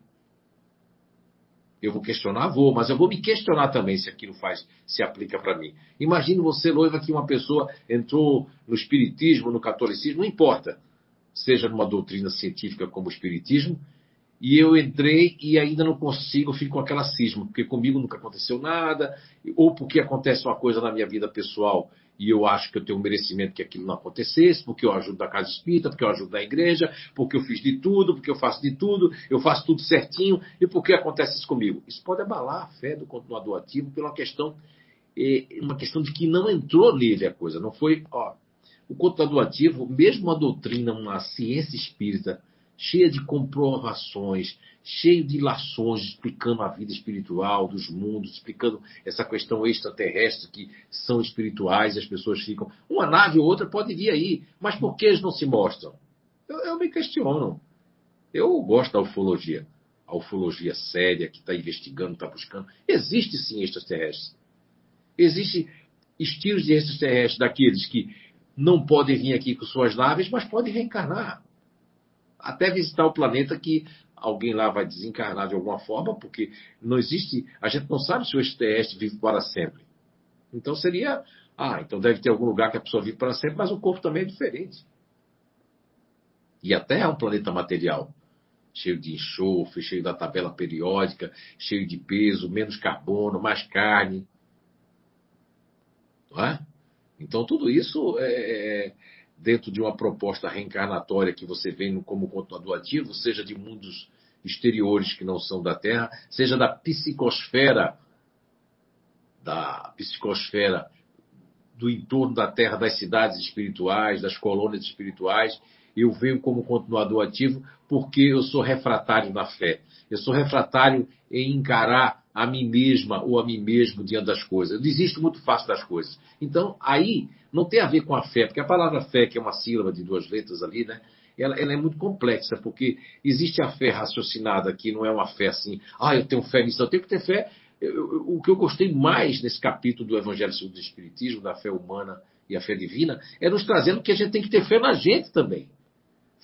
Eu vou questionar, vou, mas eu vou me questionar também se aquilo faz, se aplica para mim. Imagine você, noiva, que uma pessoa entrou no espiritismo, no catolicismo, não importa, seja numa doutrina científica como o espiritismo, e eu entrei e ainda não consigo, fico com aquela cisma, porque comigo nunca aconteceu nada, ou porque acontece uma coisa na minha vida pessoal e eu acho que eu tenho um merecimento que aquilo não acontecesse, porque eu ajudo da casa espírita, porque eu ajudo da igreja, porque eu fiz de tudo, porque eu faço de tudo, eu faço tudo certinho, e por que acontece isso comigo? Isso pode abalar a fé do continuador ativo pela questão, é, uma questão de que não entrou nele a coisa, não foi, ó, o continuador ativo, mesmo uma doutrina, uma ciência espírita, cheia de comprovações, cheio de lações, explicando a vida espiritual dos mundos, explicando essa questão extraterrestre que são espirituais e as pessoas ficam. Uma nave ou outra pode vir aí, mas por que eles não se mostram? Eu, eu me questiono. Eu gosto da ufologia. A ufologia séria, que está investigando, está buscando. Existe sim extraterrestres. Existem estilos de extraterrestres daqueles que não podem vir aqui com suas naves, mas podem reencarnar. Até visitar o planeta que alguém lá vai desencarnar de alguma forma, porque não existe, a gente não sabe se o extraterrestre vive para sempre. Então seria, ah, então deve ter algum lugar que a pessoa vive para sempre, mas o corpo também é diferente. E a Terra é um planeta material, cheio de enxofre, cheio da tabela periódica, cheio de peso, menos carbono, mais carne. Não é? Então tudo isso é, é dentro de uma proposta reencarnatória que você vê como continuador ativo, seja de mundos exteriores que não são da Terra, seja da psicosfera, da psicosfera do entorno da Terra, das cidades espirituais, das colônias espirituais, eu venho como continuador ativo porque eu sou refratário na fé. Eu sou refratário em encarar a mim mesma ou a mim mesmo diante das coisas. Eu desisto muito fácil das coisas. Então, aí não tem a ver com a fé, porque a palavra fé, que é uma sílaba de duas letras ali, né? Ela, ela, é muito complexa, porque existe a fé raciocinada que não é uma fé assim, ah, eu tenho fé nisso, eu tenho que ter fé. O que eu gostei mais nesse capítulo do Evangelho segundo o Espiritismo, da fé humana e a fé divina, é nos trazendo que a gente tem que ter fé na gente também.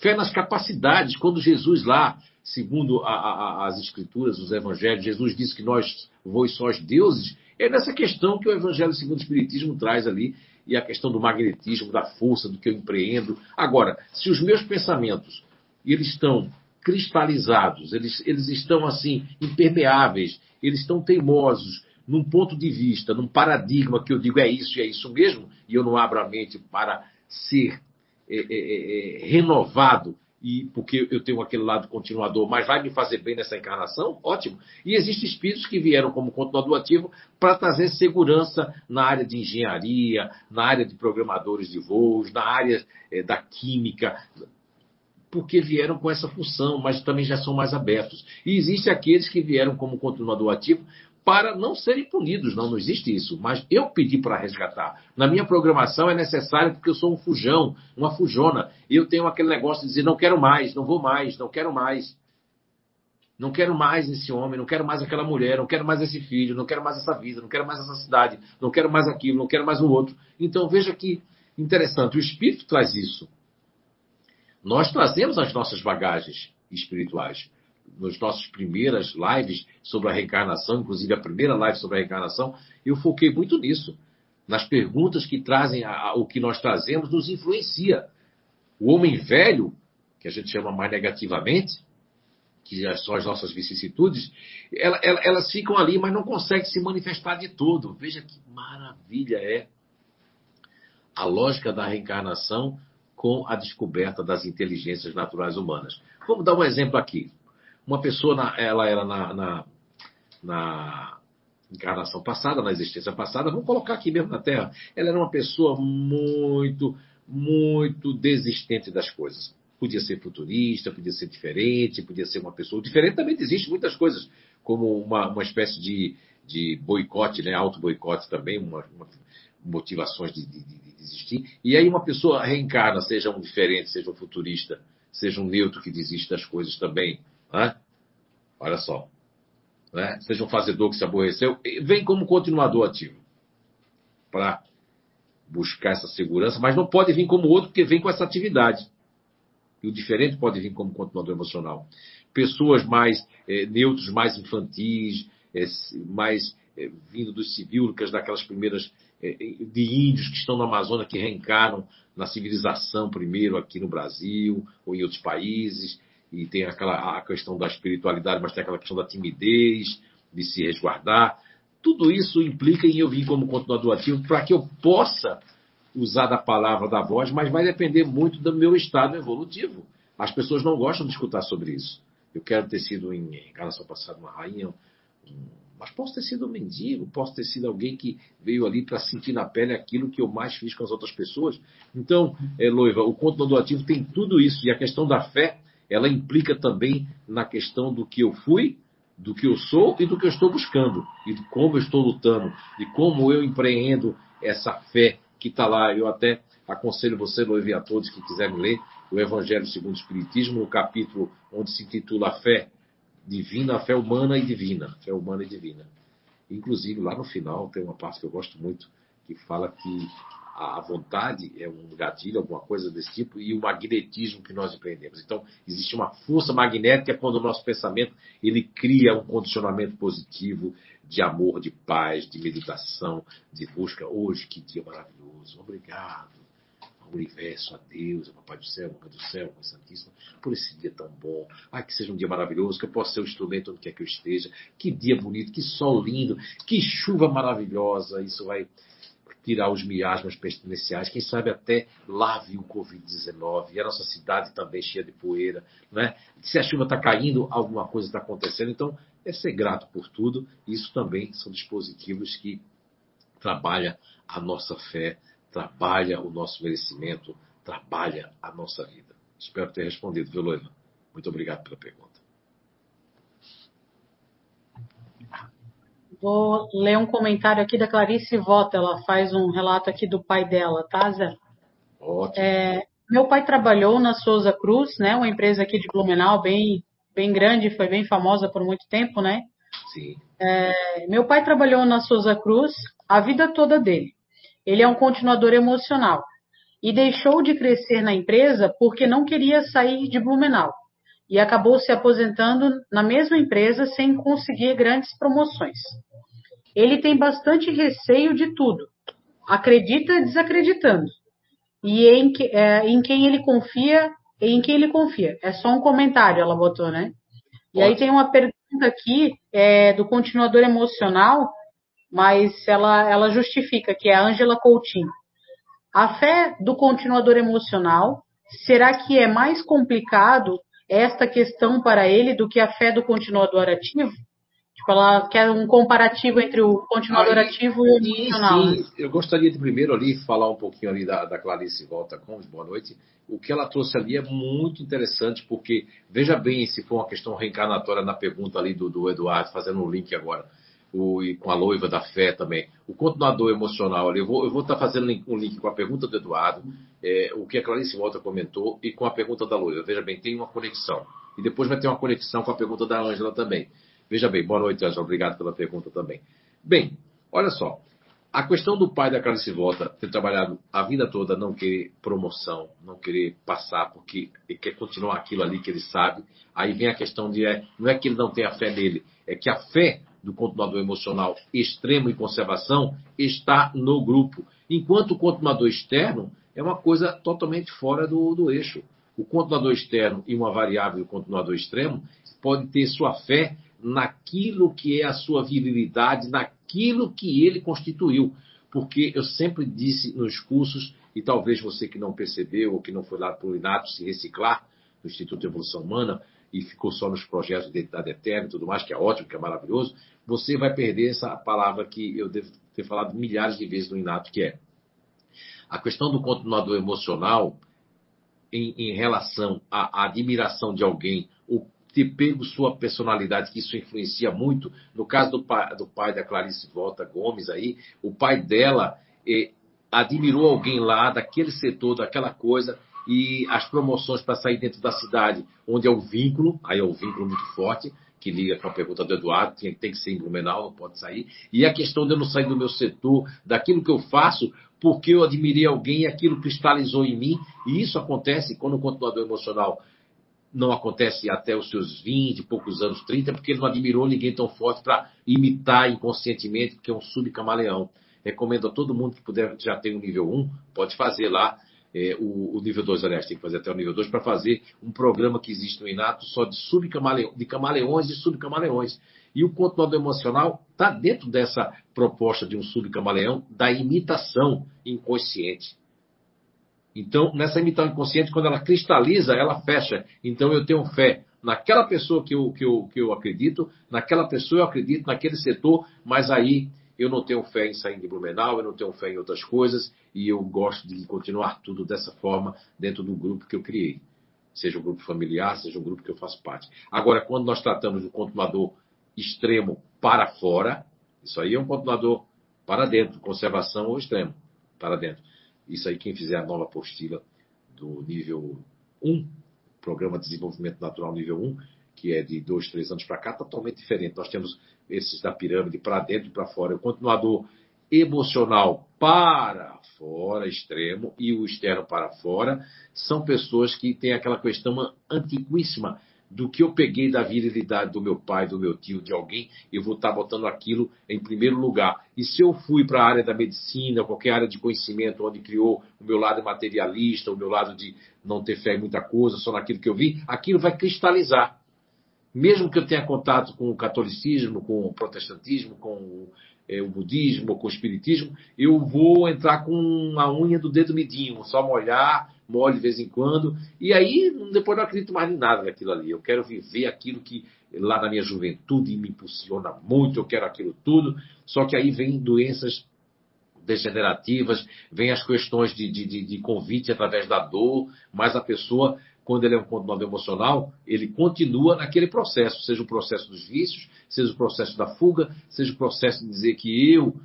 Fé nas capacidades. Quando Jesus lá, segundo a, a, as Escrituras, os Evangelhos, Jesus disse que nós, vós sós deuses, é nessa questão que o Evangelho segundo o Espiritismo traz ali, e a questão do magnetismo, da força, do que eu empreendo. Agora, se os meus pensamentos eles estão cristalizados, eles, eles estão assim impermeáveis, eles estão teimosos num ponto de vista, num paradigma que eu digo é isso e é isso mesmo, e eu não abro a mente para ser é, é, é, é renovado e porque eu tenho aquele lado continuador, mas vai me fazer bem nessa encarnação, ótimo. E existem espíritos que vieram como continuador ativo para trazer segurança na área de engenharia, na área de programadores de voos, na área é, da química, porque vieram com essa função, mas também já são mais abertos. E existem aqueles que vieram como continuador ativo para não serem punidos. Não, não existe isso. Mas eu pedi para resgatar. Na minha programação é necessário porque eu sou um fujão, uma fujona. E eu tenho aquele negócio de dizer: não quero mais, não vou mais, não quero mais. Não quero mais esse homem, não quero mais aquela mulher, não quero mais esse filho, não quero mais essa vida, não quero mais essa cidade, não quero mais aquilo, não quero mais o outro. Então veja que interessante, o Espírito traz isso. Nós trazemos as nossas bagagens espirituais nas nossas primeiras lives sobre a reencarnação, inclusive a primeira live sobre a reencarnação, eu foquei muito nisso. Nas perguntas que trazem a, a, o que nós trazemos nos influencia. O homem velho, que a gente chama mais negativamente, que são as nossas vicissitudes, ela, ela, elas ficam ali, mas não conseguem se manifestar de todo. Veja que maravilha é a lógica da reencarnação com a descoberta das inteligências naturais humanas. Vamos dar um exemplo aqui. Uma pessoa, na, ela era na, na, na encarnação passada, na existência passada, vamos colocar aqui mesmo na Terra, ela era uma pessoa muito, muito desistente das coisas. Podia ser futurista, podia ser diferente, podia ser uma pessoa diferente. Também existe muitas coisas, como uma, uma espécie de, de boicote, né? auto-boicote também, uma, uma motivações de, de, de, desistir. E aí uma pessoa reencarna, seja um diferente, seja um futurista, seja um neutro que desiste das coisas também. Né? Olha só. Né? Seja um fazedor que se aborreceu, vem como continuador ativo. Para buscar essa segurança, mas não pode vir como outro, porque vem com essa atividade. E o diferente pode vir como continuador emocional. Pessoas mais é, neutros, mais infantis, é, mais é, vindo dos civílicas, daquelas primeiras de índios que estão na Amazônia, que reencarnam na civilização primeiro aqui no Brasil ou em outros países, e tem aquela a questão da espiritualidade, mas tem aquela questão da timidez, de se resguardar. Tudo isso implica em eu vir como continuador ativo para que eu possa usar da palavra da voz, mas vai depender muito do meu estado evolutivo. As pessoas não gostam de escutar sobre isso. Eu quero ter sido em encarnação passada uma rainha, mas posso ter sido um mendigo, posso ter sido alguém que veio ali para sentir na pele aquilo que eu mais fiz com as outras pessoas. Então, é, Loiva, o continuador ativo tem tudo isso. E a questão da fé ela implica também na questão do que eu fui, do que eu sou e do que eu estou buscando, e de como eu estou lutando, de como eu empreendo essa fé que está lá. Eu até aconselho você, noivo, a todos que quiserem ler o Evangelho segundo o Espiritismo, no capítulo onde se intitula a fé divina, a fé humana e divina. Fé humana e divina. Inclusive, lá no final tem uma parte que eu gosto muito, que fala que a vontade é um gatilho, alguma coisa desse tipo, e o magnetismo que nós empreendemos. Então, existe uma força magnética quando o nosso pensamento ele cria um condicionamento positivo de amor, de paz, de meditação, de busca. Hoje, que dia maravilhoso. Obrigado ao universo, a Deus, a Papai do Céu, Mãe do Céu, Mãe Santíssima, por esse dia tão bom. Ai, que seja um dia maravilhoso, que eu possa ser o um instrumento onde quer que eu esteja. Que dia bonito, que sol lindo, que chuva maravilhosa. Isso vai tirar os miasmas pestilenciais, quem sabe até lave o Covid-19, e a nossa cidade também cheia de poeira. Né? Se a chuva está caindo, alguma coisa está acontecendo. Então, é ser grato por tudo. Isso também são dispositivos que trabalham a nossa fé, trabalha o nosso merecimento, trabalha a nossa vida. Espero ter respondido, viu? Muito obrigado pela pergunta. Vou ler um comentário aqui da Clarice Vota. Ela faz um relato aqui do pai dela, tá, Zé? Ótimo. É, meu pai trabalhou na Souza Cruz, né? Uma empresa aqui de Blumenau, bem, bem grande, foi bem famosa por muito tempo, né? Sim. É, meu pai trabalhou na Souza Cruz a vida toda dele. Ele é um continuador emocional e deixou de crescer na empresa porque não queria sair de Blumenau e acabou se aposentando na mesma empresa sem conseguir grandes promoções. Ele tem bastante receio de tudo, acredita desacreditando. E em, que, é, em quem ele confia, em quem ele confia. É só um comentário, ela botou, né? E aí tem uma pergunta aqui é, do continuador emocional, mas ela, ela justifica, que é a Ângela Coutinho. A fé do continuador emocional, será que é mais complicado esta questão para ele do que a fé do continuador ativo? Tipo, ela quer um comparativo entre o continuador Aí, ativo e o emocional. Sim, né? eu gostaria de primeiro ali falar um pouquinho ali da, da Clarice Volta Gomes, boa noite. O que ela trouxe ali é muito interessante, porque veja bem se for uma questão reencarnatória na pergunta ali do, do Eduardo, fazendo um link agora o, e com a noiva da fé também. O continuador emocional ali, eu vou, eu vou estar tá fazendo um link com a pergunta do Eduardo, é, o que a Clarice Volta comentou, e com a pergunta da noiva. Veja bem, tem uma conexão. E depois vai ter uma conexão com a pergunta da Ângela também. Veja bem, boa noite, Ângela. Obrigado pela pergunta também. Bem, olha só. A questão do pai da Clarice Volta ter trabalhado a vida toda, não querer promoção, não querer passar, porque ele quer continuar aquilo ali que ele sabe. Aí vem a questão de, é, não é que ele não tem a fé nele, é que a fé do continuador emocional extremo e conservação está no grupo. Enquanto o continuador externo é uma coisa totalmente fora do, do eixo. O continuador externo e uma variável do continuador extremo pode ter sua fé naquilo que é a sua virilidade, naquilo que ele constituiu. Porque eu sempre disse nos cursos, e talvez você que não percebeu ou que não foi lá para o Inato se reciclar, no Instituto de Evolução Humana, e ficou só nos projetos de identidade eterna e tudo mais, que é ótimo, que é maravilhoso, você vai perder essa palavra que eu devo ter falado milhares de vezes no Inato, que é a questão do continuador emocional em, em relação à, admiração de alguém, o ter pego sua personalidade, que isso influencia muito. No caso do pai, do pai da Clarice Volta Gomes aí, o pai dela eh, admirou alguém lá daquele setor, daquela coisa, e as promoções para sair dentro da cidade, onde é o vínculo, aí é o vínculo muito forte, que liga com a pergunta do Eduardo, tem, tem que ser em Blumenau, não pode sair. E a questão de eu não sair do meu setor, daquilo que eu faço, porque eu admirei alguém e aquilo cristalizou em mim. E isso acontece quando o continuador emocional não acontece até os seus 20 e poucos anos, 30, porque ele não admirou ninguém tão forte para imitar inconscientemente, porque é um subcamaleão. Recomendo a todo mundo que puder, já tem o nível 1, pode fazer lá é, o, o, nível 2, aliás, tem que fazer até o nível 2, para fazer um programa que existe no Inato só de subcamaleões, de camaleões e subcamaleões. E o continuador emocional está dentro dessa proposta de um subcamaleão da imitação inconsciente. Então, nessa imitação inconsciente, quando ela cristaliza, ela fecha. Então, eu tenho fé naquela pessoa que eu, que eu, que eu acredito, naquela pessoa eu acredito, naquele setor, mas aí eu não tenho fé em sair de Blumenau, eu não tenho fé em outras coisas e eu gosto de continuar tudo dessa forma dentro do grupo que eu criei. seja um grupo familiar, seja um grupo que eu faço parte. Agora, quando nós tratamos do continuador extremo para fora, isso aí é um continuador para dentro, conservação ou extremo, para dentro. Isso aí, quem fizer a nova apostila do nível 1, Programa de Desenvolvimento Natural nível 1, que é de dois, três anos para cá, totalmente diferente. Nós temos esses da pirâmide para dentro e para fora. O continuador emocional para fora, extremo, e o externo para fora, são pessoas que têm aquela questão antiquíssima do que eu peguei da virilidade do meu pai, do meu tio, de alguém, eu vou estar botando aquilo em primeiro lugar. E se eu fui para a área da medicina, qualquer área de conhecimento, onde criou o meu lado materialista, o meu lado de não ter fé em muita coisa, só naquilo que eu vi, aquilo vai cristalizar. Mesmo que eu tenha contato com o catolicismo, com o protestantismo, com é, o budismo, com o espiritismo, eu vou entrar com a unha do dedo midinho, só molhar, molho de vez em quando, e aí depois não acredito mais em nada daquilo ali. Eu quero viver aquilo que lá na minha juventude me impulsiona muito, eu quero aquilo tudo, só que aí vem doenças degenerativas, vem as questões de, de, de, de convite através da dor, mas a pessoa quando ele é um continuador emocional, ele continua naquele processo, seja o processo dos vícios, seja o processo da fuga, seja o processo de dizer que eu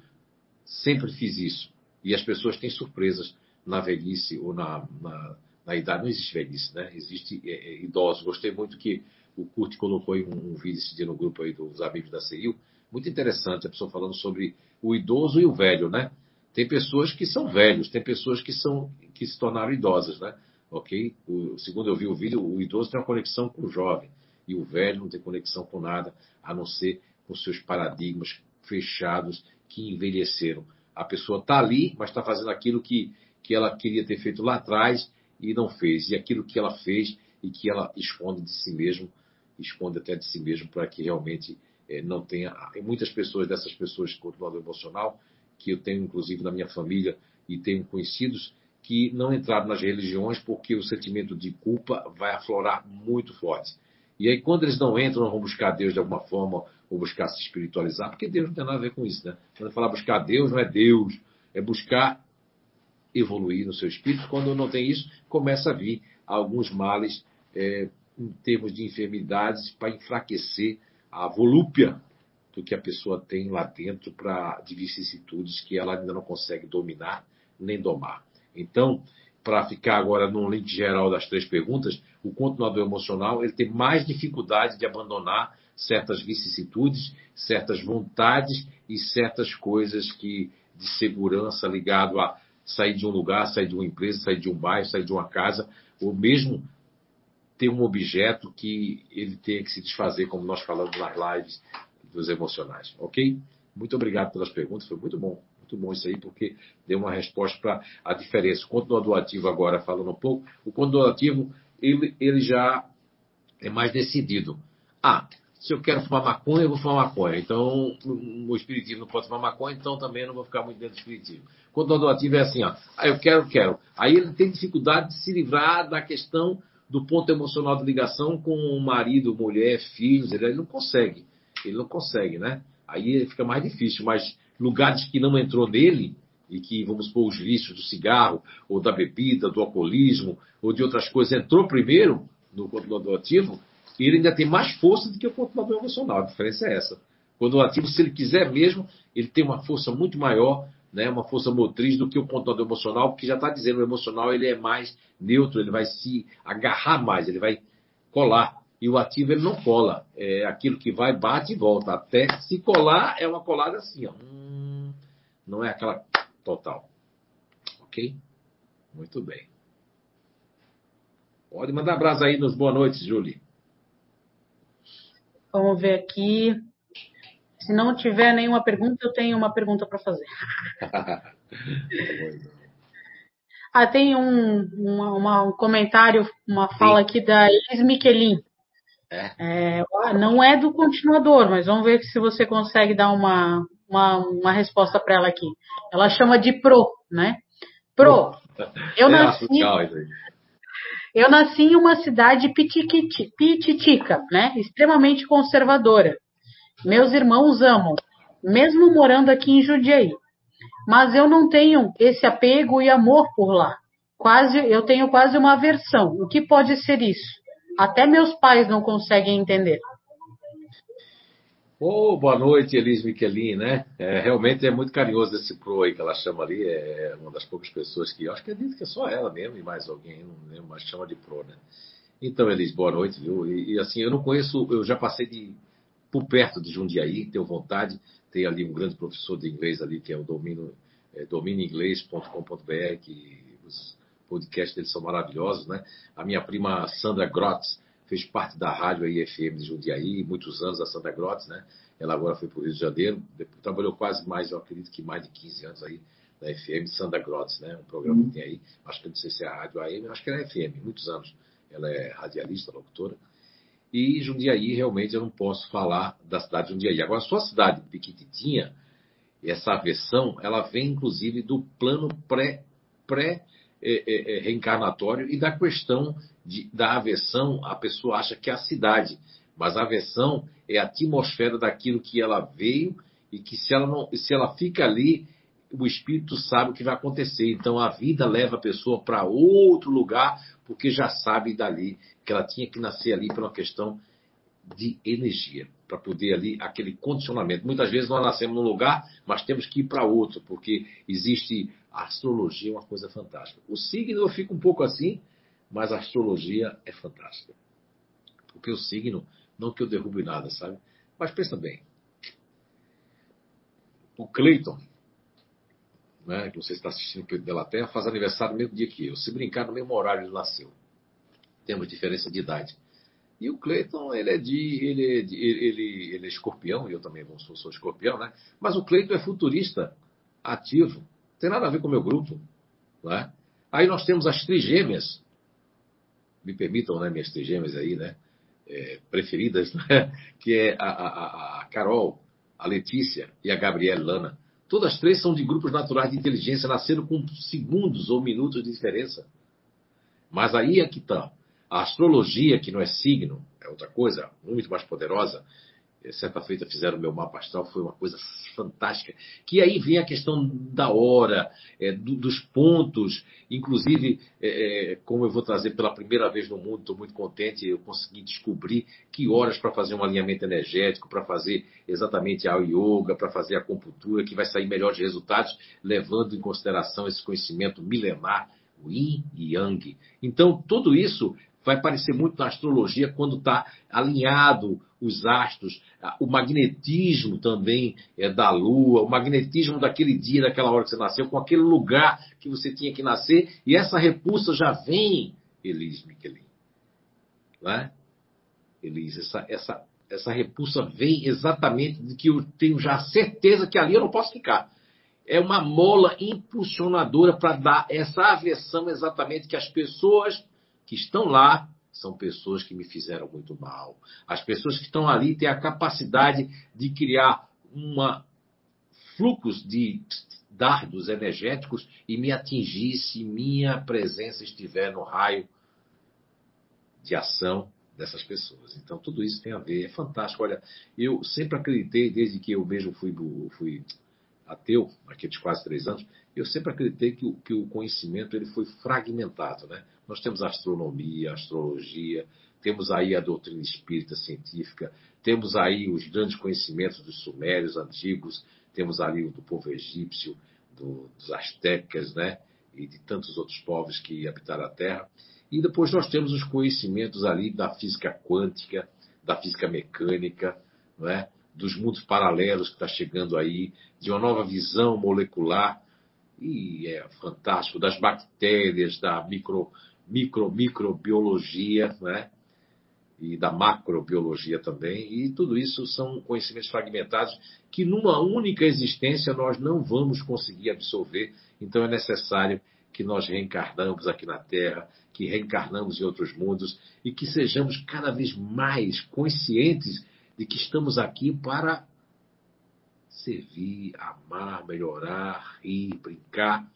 sempre fiz isso. E as pessoas têm surpresas na velhice ou na, na, na idade. Não existe velhice, né? Existe é, é. Gostei muito que o Kurt colocou aí um, um vídeo esse dia no grupo aí dos amigos da CIU. Muito interessante a pessoa falando sobre o idoso e o velho, né? Tem pessoas que são velhos, tem pessoas que são que se tornaram idosas, né? ok? O, segundo eu vi o vídeo, o idoso tem uma conexão com o jovem e o velho não tem conexão com nada, a não ser com seus paradigmas fechados que envelheceram. A pessoa está ali, mas está fazendo aquilo que, que ela queria ter feito lá atrás e não fez. E aquilo que ela fez e que ela esconde de si mesmo, esconde até de si mesmo para que realmente é, não tenha. Tem muitas pessoas dessas pessoas com o emocional, que eu tenho inclusive na minha família e tenho conhecidos, que não entraram nas religiões porque o sentimento de culpa vai aflorar muito forte. E aí, quando eles não entram, vão buscar Deus de alguma forma, ou buscar se espiritualizar, porque Deus não tem nada a ver com isso, né? Quando falar buscar Deus, não é Deus, é buscar evoluir no seu espírito. Quando não tem isso, começa a vir alguns males é, em termos de enfermidades para enfraquecer a volúpia do que a pessoa tem lá dentro para de vicissitudes que ela ainda não consegue dominar nem domar. Então, para ficar agora no link geral das três perguntas, o continuador emocional ele tem mais dificuldade de abandonar certas vicissitudes, certas vontades e certas coisas que de segurança ligado a sair de um lugar, sair de uma empresa, sair de um bairro, sair de uma casa, ou mesmo ter um objeto que ele tenha que se desfazer, como nós falamos nas lives dos emocionais, ok? Muito obrigado pelas perguntas, foi muito bom. Muito bom isso aí, porque deu uma resposta para a diferença. O continuador ativo, agora falando um pouco, o ativo, ele, ele já é mais decidido. Ah, se eu quero fumar maconha, eu vou fumar maconha. Então, o espiritismo não pode fumar maconha, então também não vou ficar muito dentro do espiritismo. O continuador ativo é assim, ó. Ah, eu quero, quero. Aí ele tem dificuldade de se livrar da questão do ponto emocional de ligação com o marido, mulher, filhos. Ele, ele não consegue. Ele não consegue, né? Aí fica mais difícil, mas lugares que não entrou nele, e que, vamos supor, os vícios do cigarro, ou da bebida, do alcoolismo, ou de outras coisas, entrou primeiro no continuador ativo, ele ainda tem mais força do que o continuador emocional. A diferença é essa. Quando o ativo, se ele quiser mesmo, ele tem uma força muito maior, né, uma força motriz do que o continuador emocional, porque já está dizendo, o emocional ele é mais neutro, ele vai se agarrar mais, ele vai colar. E o ativo ele não cola. É aquilo que vai, bate e volta. Até se colar, é uma colada assim, ó. Hum, não é aquela total. Ok? Muito bem. Pode mandar abraço aí nos boa noites, Julie. Vamos ver aqui. Se não tiver nenhuma pergunta, eu tenho uma pergunta para fazer. ah, tem um, uma, um comentário, uma fala aqui da Elis Miquelin. É. É, não é do continuador, mas vamos ver se você consegue dar uma, uma, uma resposta para ela aqui. Ela chama de pro, né? Pro. Eu é nasci, eu nasci em uma cidade pititica, né? Extremamente conservadora. Meus irmãos amam, mesmo morando aqui em Jundiaí. Mas eu não tenho esse apego e amor por lá. quase, eu tenho quase uma aversão. O que pode ser isso? Até meus pais não conseguem entender. Oh, boa noite, Elis Michelin, né? É, realmente é muito carinhoso esse pro aí que ela chama ali. É uma das poucas pessoas que. Acho que é dito que é só ela mesmo e mais alguém, não lembro, mas chama de pro, né? Então, Elis, boa noite, viu? E, e, assim, eu não conheço, eu já passei de, por perto de Jundiaí, tenho vontade. Tem ali um grande professor de inglês ali, que é o domínio, é, domínioinglês.com.br, que os podcasts deles são maravilhosos, né? A minha prima Sandra Grotz fez parte da rádio aí FM de Jundiaí, muitos anos a Sandra Grotz, né? Ela agora foi para o Rio de Janeiro, trabalhou quase mais, eu acredito que mais de 15 anos aí na FM Sandra Grotz, né? Um programa uhum. que tem aí, acho que não sei se é a rádio AM, acho que é FM, muitos anos. Ela é radialista, locutora. E Jundiaí, realmente, eu não posso falar da cidade de Jundiaí. Agora, a sua cidade pequititinha, essa aversão, ela vem, inclusive, do plano pré, pré é, é, reencarnatório e da questão de, da aversão, a pessoa acha que é a cidade, mas a aversão é a atmosfera daquilo que ela veio e que se ela, não, se ela fica ali, o espírito sabe o que vai acontecer. Então a vida leva a pessoa para outro lugar, porque já sabe dali que ela tinha que nascer ali por uma questão de energia, para poder ali aquele condicionamento. Muitas vezes nós nascemos num lugar, mas temos que ir para outro, porque existe a astrologia é uma coisa fantástica. O signo eu fico um pouco assim, mas a astrologia é fantástica. Porque o signo, não que eu derrube nada, sabe? Mas pensa bem. O Cleiton, né, que você está assistindo Della Terra, faz aniversário no mesmo dia que eu. Se brincar, no mesmo horário ele nasceu. Temos diferença de idade. E o Cleiton, ele é de. Ele é, de, ele, ele é escorpião, e eu também sou, sou escorpião, né? Mas o Cleiton é futurista, ativo tem nada a ver com o meu grupo. é? Aí nós temos as trigêmeas, me permitam, né, minhas trigêmeas aí, né? É, preferidas, né? que é a, a, a, Carol, a Letícia e a Gabriela Lana. Todas três são de grupos naturais de inteligência, nasceram com segundos ou minutos de diferença. Mas aí é que está. A astrologia, que não é signo, é outra coisa, muito mais poderosa, certa feita fizeram meu mapa astral, foi uma coisa fantástica. Que aí vem a questão da hora, é, do, dos pontos, inclusive, é, é, como eu vou trazer pela primeira vez no mundo, estou muito contente, eu consegui descobrir que horas para fazer um alinhamento energético, para fazer exatamente a yoga, para fazer a acupuntura, que vai sair melhores resultados, levando em consideração esse conhecimento milenar, o yin e yang. Então, tudo isso vai parecer muito na astrologia quando está alinhado os astros, o magnetismo também é da Lua, o magnetismo daquele dia, daquela hora que você nasceu, com aquele lugar que você tinha que nascer, e essa repulsa já vem, Elis Michelin. Não é? Elis, essa, essa, essa repulsa vem exatamente de que eu tenho já certeza que ali eu não posso ficar. É uma mola impulsionadora para dar essa aversão exatamente que as pessoas que estão lá são pessoas que me fizeram muito mal. As pessoas que estão ali têm a capacidade de criar uma fluxos de dardos energéticos e me atingir se minha presença estiver no raio de ação dessas pessoas. Então, tudo isso tem a ver, é fantástico. Olha, eu sempre acreditei, desde que eu mesmo fui, fui ateu, naqueles quase três anos, eu sempre acreditei que o, que o conhecimento ele foi fragmentado. Né? Nós temos a astronomia, a astrologia, temos aí a doutrina espírita científica, temos aí os grandes conhecimentos dos sumérios antigos, temos ali o do povo egípcio, do, dos astecas, né? E de tantos outros povos que habitaram a Terra. E depois nós temos os conhecimentos ali da física quântica, da física mecânica, não é? dos mundos paralelos que está chegando aí, de uma nova visão molecular, e é fantástico, das bactérias, da micro, micro, microbiologia, né? e da macrobiologia também, e tudo isso são conhecimentos fragmentados que numa única existência nós não vamos conseguir absorver, então é necessário que nós reencarnamos aqui na Terra, que reencarnamos em outros mundos e que sejamos cada vez mais conscientes de que estamos aqui para servir, amar, melhorar, rir, brincar,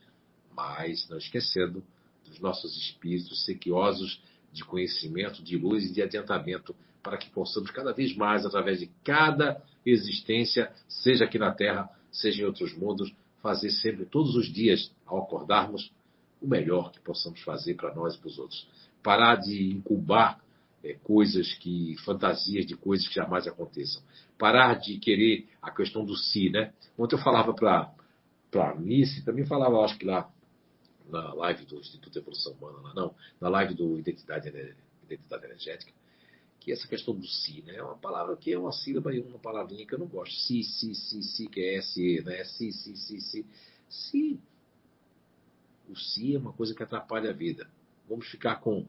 mas não esquecendo dos nossos espíritos sequiosos de conhecimento, de luz e de adiantamento, para que possamos cada vez mais, através de cada existência, seja aqui na Terra, seja em outros mundos, fazer sempre, todos os dias, ao acordarmos, o melhor que possamos fazer para nós e para os outros. Parar de incubar é, coisas que, fantasias de coisas que jamais aconteçam. Parar de querer a questão do si, né? Ontem eu falava para a Nice, também falava, acho que lá na live do Instituto de Evolução Humana, não, na live do Identidade, Identidade Energética, que essa questão do si, né? É uma palavra que é uma sílaba e uma palavrinha que eu não gosto. Si, si, si, si, que é S, né? Si, si, si, si. Si. O si é uma coisa que atrapalha a vida. Vamos ficar com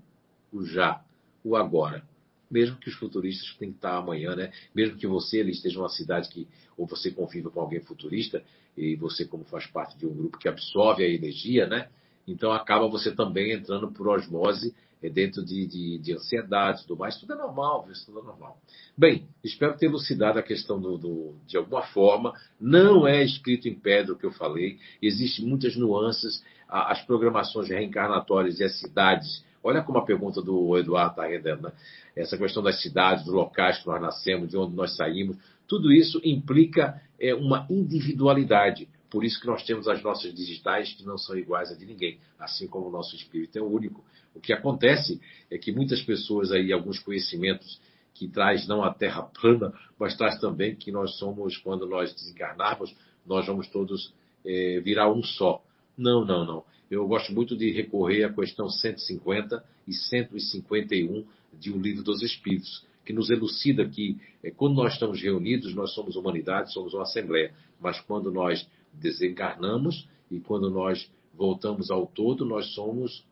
o já, o agora. Mesmo que os futuristas tenham que estar amanhã, né? Mesmo que você ele esteja numa cidade que ou você conviva com alguém futurista e você como faz parte de um grupo que absorve a energia, né? Então acaba você também entrando por osmose é dentro de, de, de ansiedade e tudo mais, tudo é normal, isso tudo é normal. Bem, espero ter elucidado a questão do, do, de alguma forma. Não é escrito em pedra o que eu falei, existem muitas nuances, as programações reencarnatórias e as cidades. Olha como a pergunta do Eduardo está rendendo, né? Essa questão das cidades, dos locais que nós nascemos, de onde nós saímos, tudo isso implica é, uma individualidade. Por isso que nós temos as nossas digitais que não são iguais a de ninguém, assim como o nosso espírito é único. O que acontece é que muitas pessoas aí, alguns conhecimentos que traz não a terra plana, mas traz também que nós somos, quando nós desencarnarmos, nós vamos todos é, virar um só. Não, não, não. Eu gosto muito de recorrer à questão 150 e 151 de O Livro dos Espíritos, que nos elucida que é, quando nós estamos reunidos, nós somos humanidade, somos uma assembleia, mas quando nós desencarnamos e quando nós voltamos ao todo, nós somos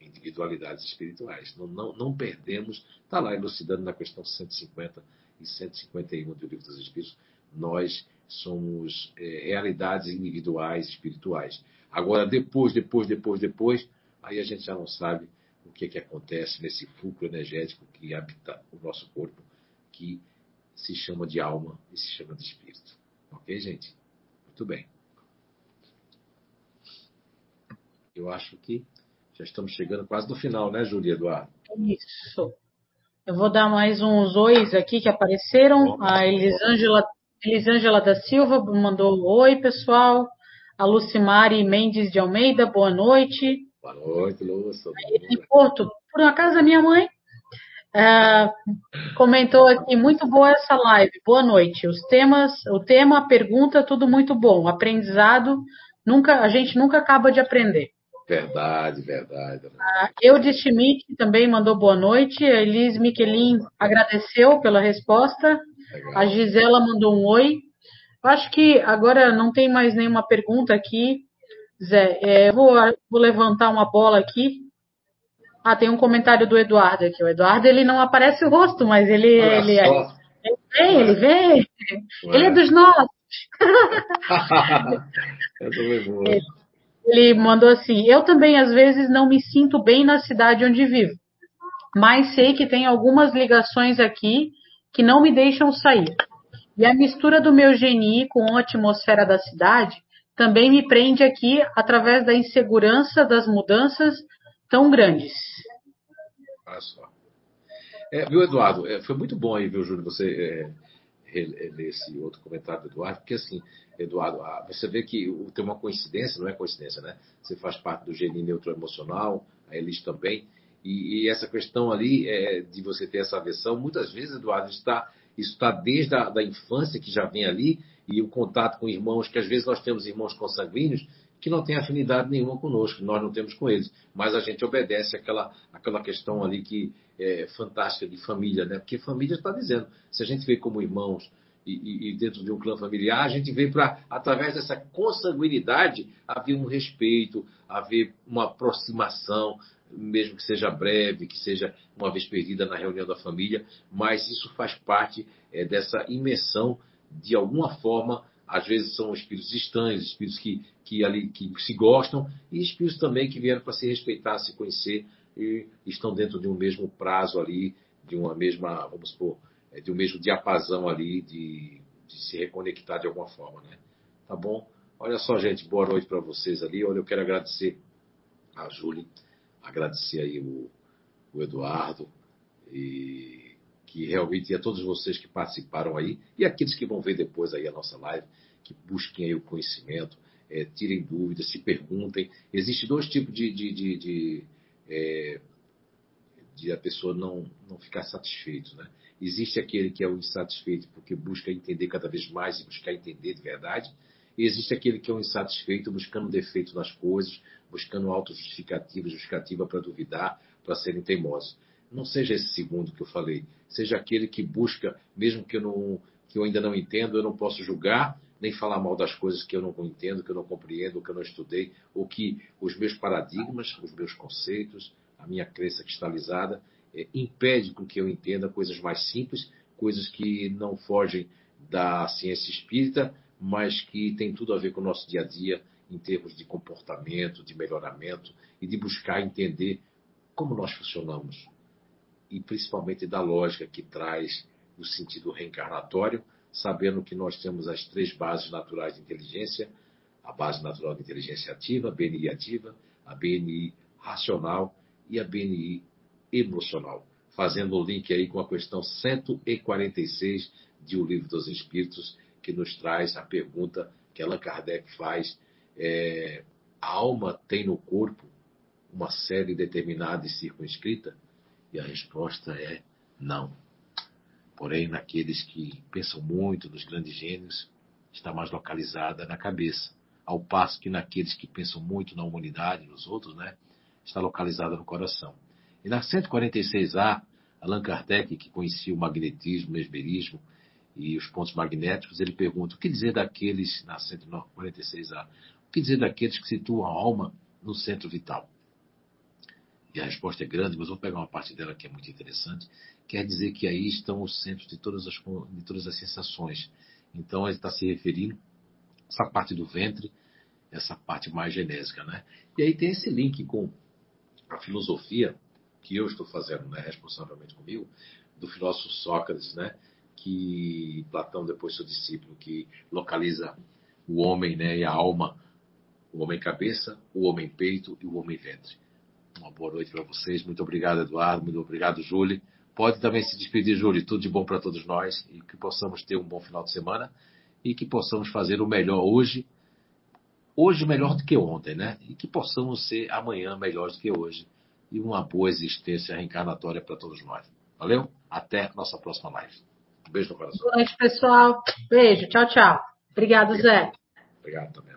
individualidades espirituais. Não, não, não perdemos, está lá elucidando na questão 150 e 151 do Livro dos Espíritos, nós somos é, realidades individuais espirituais. Agora, depois, depois, depois, depois, aí a gente já não sabe o que, é que acontece nesse fulcro energético que habita o nosso corpo, que se chama de alma e se chama de espírito. Ok, gente? Muito bem. Eu acho que já estamos chegando quase no final, né, Júlia Eduardo? Isso. Eu vou dar mais uns ois aqui que apareceram. A Elisângela, Elisângela da Silva mandou oi, pessoal. A Lucimari Mendes de Almeida, boa noite. Boa noite, Lúcia. De Porto, por acaso a minha mãe uh, comentou aqui, muito boa essa live, boa noite. Os temas, o tema, a pergunta, tudo muito bom. Aprendizado, nunca, a gente nunca acaba de aprender. Verdade, verdade. A Eudes Schmidt também mandou boa noite. A Elis Miquelin agradeceu pela resposta. Legal. A Gisela mandou um oi. Acho que agora não tem mais nenhuma pergunta aqui. Zé, é, vou, vou levantar uma bola aqui. Ah, tem um comentário do Eduardo aqui. O Eduardo ele não aparece o rosto, mas ele, ele, ele, vem, ele vem. Ué. Ele é dos nossos. Também vou. Ele mandou assim: Eu também às vezes não me sinto bem na cidade onde vivo, mas sei que tem algumas ligações aqui que não me deixam sair. E a mistura do meu GNI com a atmosfera da cidade também me prende aqui através da insegurança das mudanças tão grandes. Olha só. É, viu, Eduardo? É, foi muito bom aí, viu, Júlio, você é, ler esse outro comentário do Eduardo, porque assim, Eduardo, você vê que tem uma coincidência, não é coincidência, né? Você faz parte do GNI neuroemocional, a Elis também, e, e, essa questão ali é, de você ter essa aversão, muitas vezes, Eduardo, está, isso está desde a da infância que já vem ali, e o contato com irmãos, que às vezes nós temos irmãos consanguíneos, que não têm afinidade nenhuma conosco, nós não temos com eles, mas a gente obedece aquela, aquela questão ali que é fantástica de família, né? Porque família está dizendo, se a gente vê como irmãos, e, e, dentro de um clã familiar, a gente vê para, através dessa consanguinidade, haver um respeito, haver uma aproximação, mesmo que seja breve, que seja uma vez perdida na reunião da família, mas isso faz parte é, dessa imersão, de alguma forma, às vezes são espíritos estranhos, espíritos que, que, ali, que se gostam, e espíritos também que vieram para se respeitar, se conhecer, e estão dentro de um mesmo prazo ali, de uma mesma, vamos supor, é, de um mesmo diapasão ali de, de, se reconectar de alguma forma, né? Tá bom? Olha só, gente, boa noite para vocês ali. Olha, eu quero agradecer a Júlia, agradecer aí o, o Eduardo e que realmente e a todos vocês que participaram aí e aqueles que vão ver depois aí a nossa live, que busquem aí o conhecimento. é, tirem dúvidas, se perguntem. Existem dois tipos de, de, de, de, é, de a pessoa não, não ficar satisfeito. Né? Existe aquele que é o insatisfeito porque busca entender cada vez mais e buscar entender de verdade. E existe aquele que é o insatisfeito buscando defeito nas coisas, buscando autojustificativa, justificativa para duvidar, para serem teimosos. Não seja esse segundo que eu falei. Seja aquele que busca, mesmo que eu, não, que eu ainda não entendo, eu não posso julgar, nem falar mal das coisas que eu não entendo, que eu não compreendo, que eu não estudei, ou que os meus paradigmas, os meus conceitos, a minha crença cristalizada, é, impede com que eu entenda coisas mais simples, coisas que não fogem da ciência espírita, mas que tem tudo a ver com o nosso dia a dia em termos de comportamento, de melhoramento e de buscar entender como nós funcionamos. E principalmente da lógica que traz o sentido reencarnatório, sabendo que nós temos as três bases naturais de inteligência, a base natural de inteligência ativa, a BNI ativa, a BNI racional e a BNI emocional, fazendo o link aí com a questão 146 de O Livro dos Espíritos, que nos traz a pergunta que Allan Kardec faz: é, a alma tem no corpo uma série determinada e circunscrita? E a resposta é não. Porém, naqueles que pensam muito nos grandes gênios, está mais localizada na cabeça. Ao passo que naqueles que pensam muito na humanidade, nos outros, né, está localizada no coração. E na 146A, Allan Kardec, que conhecia o magnetismo, o mesmerismo e os pontos magnéticos, ele pergunta: o que dizer daqueles, na 146A, o que dizer daqueles que situam a alma no centro vital? E a resposta é grande, mas vou pegar uma parte dela que é muito interessante. Quer dizer que aí estão os centros de todas as, de todas as sensações. Então, ele está se referindo essa parte do ventre, essa parte mais genésica. Né? E aí tem esse link com a filosofia que eu estou fazendo né, responsavelmente comigo, do filósofo Sócrates, né, que Platão, depois seu discípulo, que localiza o homem né, e a alma, o homem cabeça, o homem peito e o homem ventre. Uma boa noite para vocês. Muito obrigado, Eduardo. Muito obrigado, Júlio. Pode também se despedir, Júlio. Tudo de bom para todos nós e que possamos ter um bom final de semana e que possamos fazer o melhor hoje. Hoje melhor do que ontem, né? E que possamos ser amanhã melhores do que hoje. E uma boa existência reencarnatória para todos nós. Valeu? Até nossa próxima live. Um beijo no coração. Boa noite, pessoal. Beijo. Tchau, tchau. Obrigado, Zé. Obrigado também.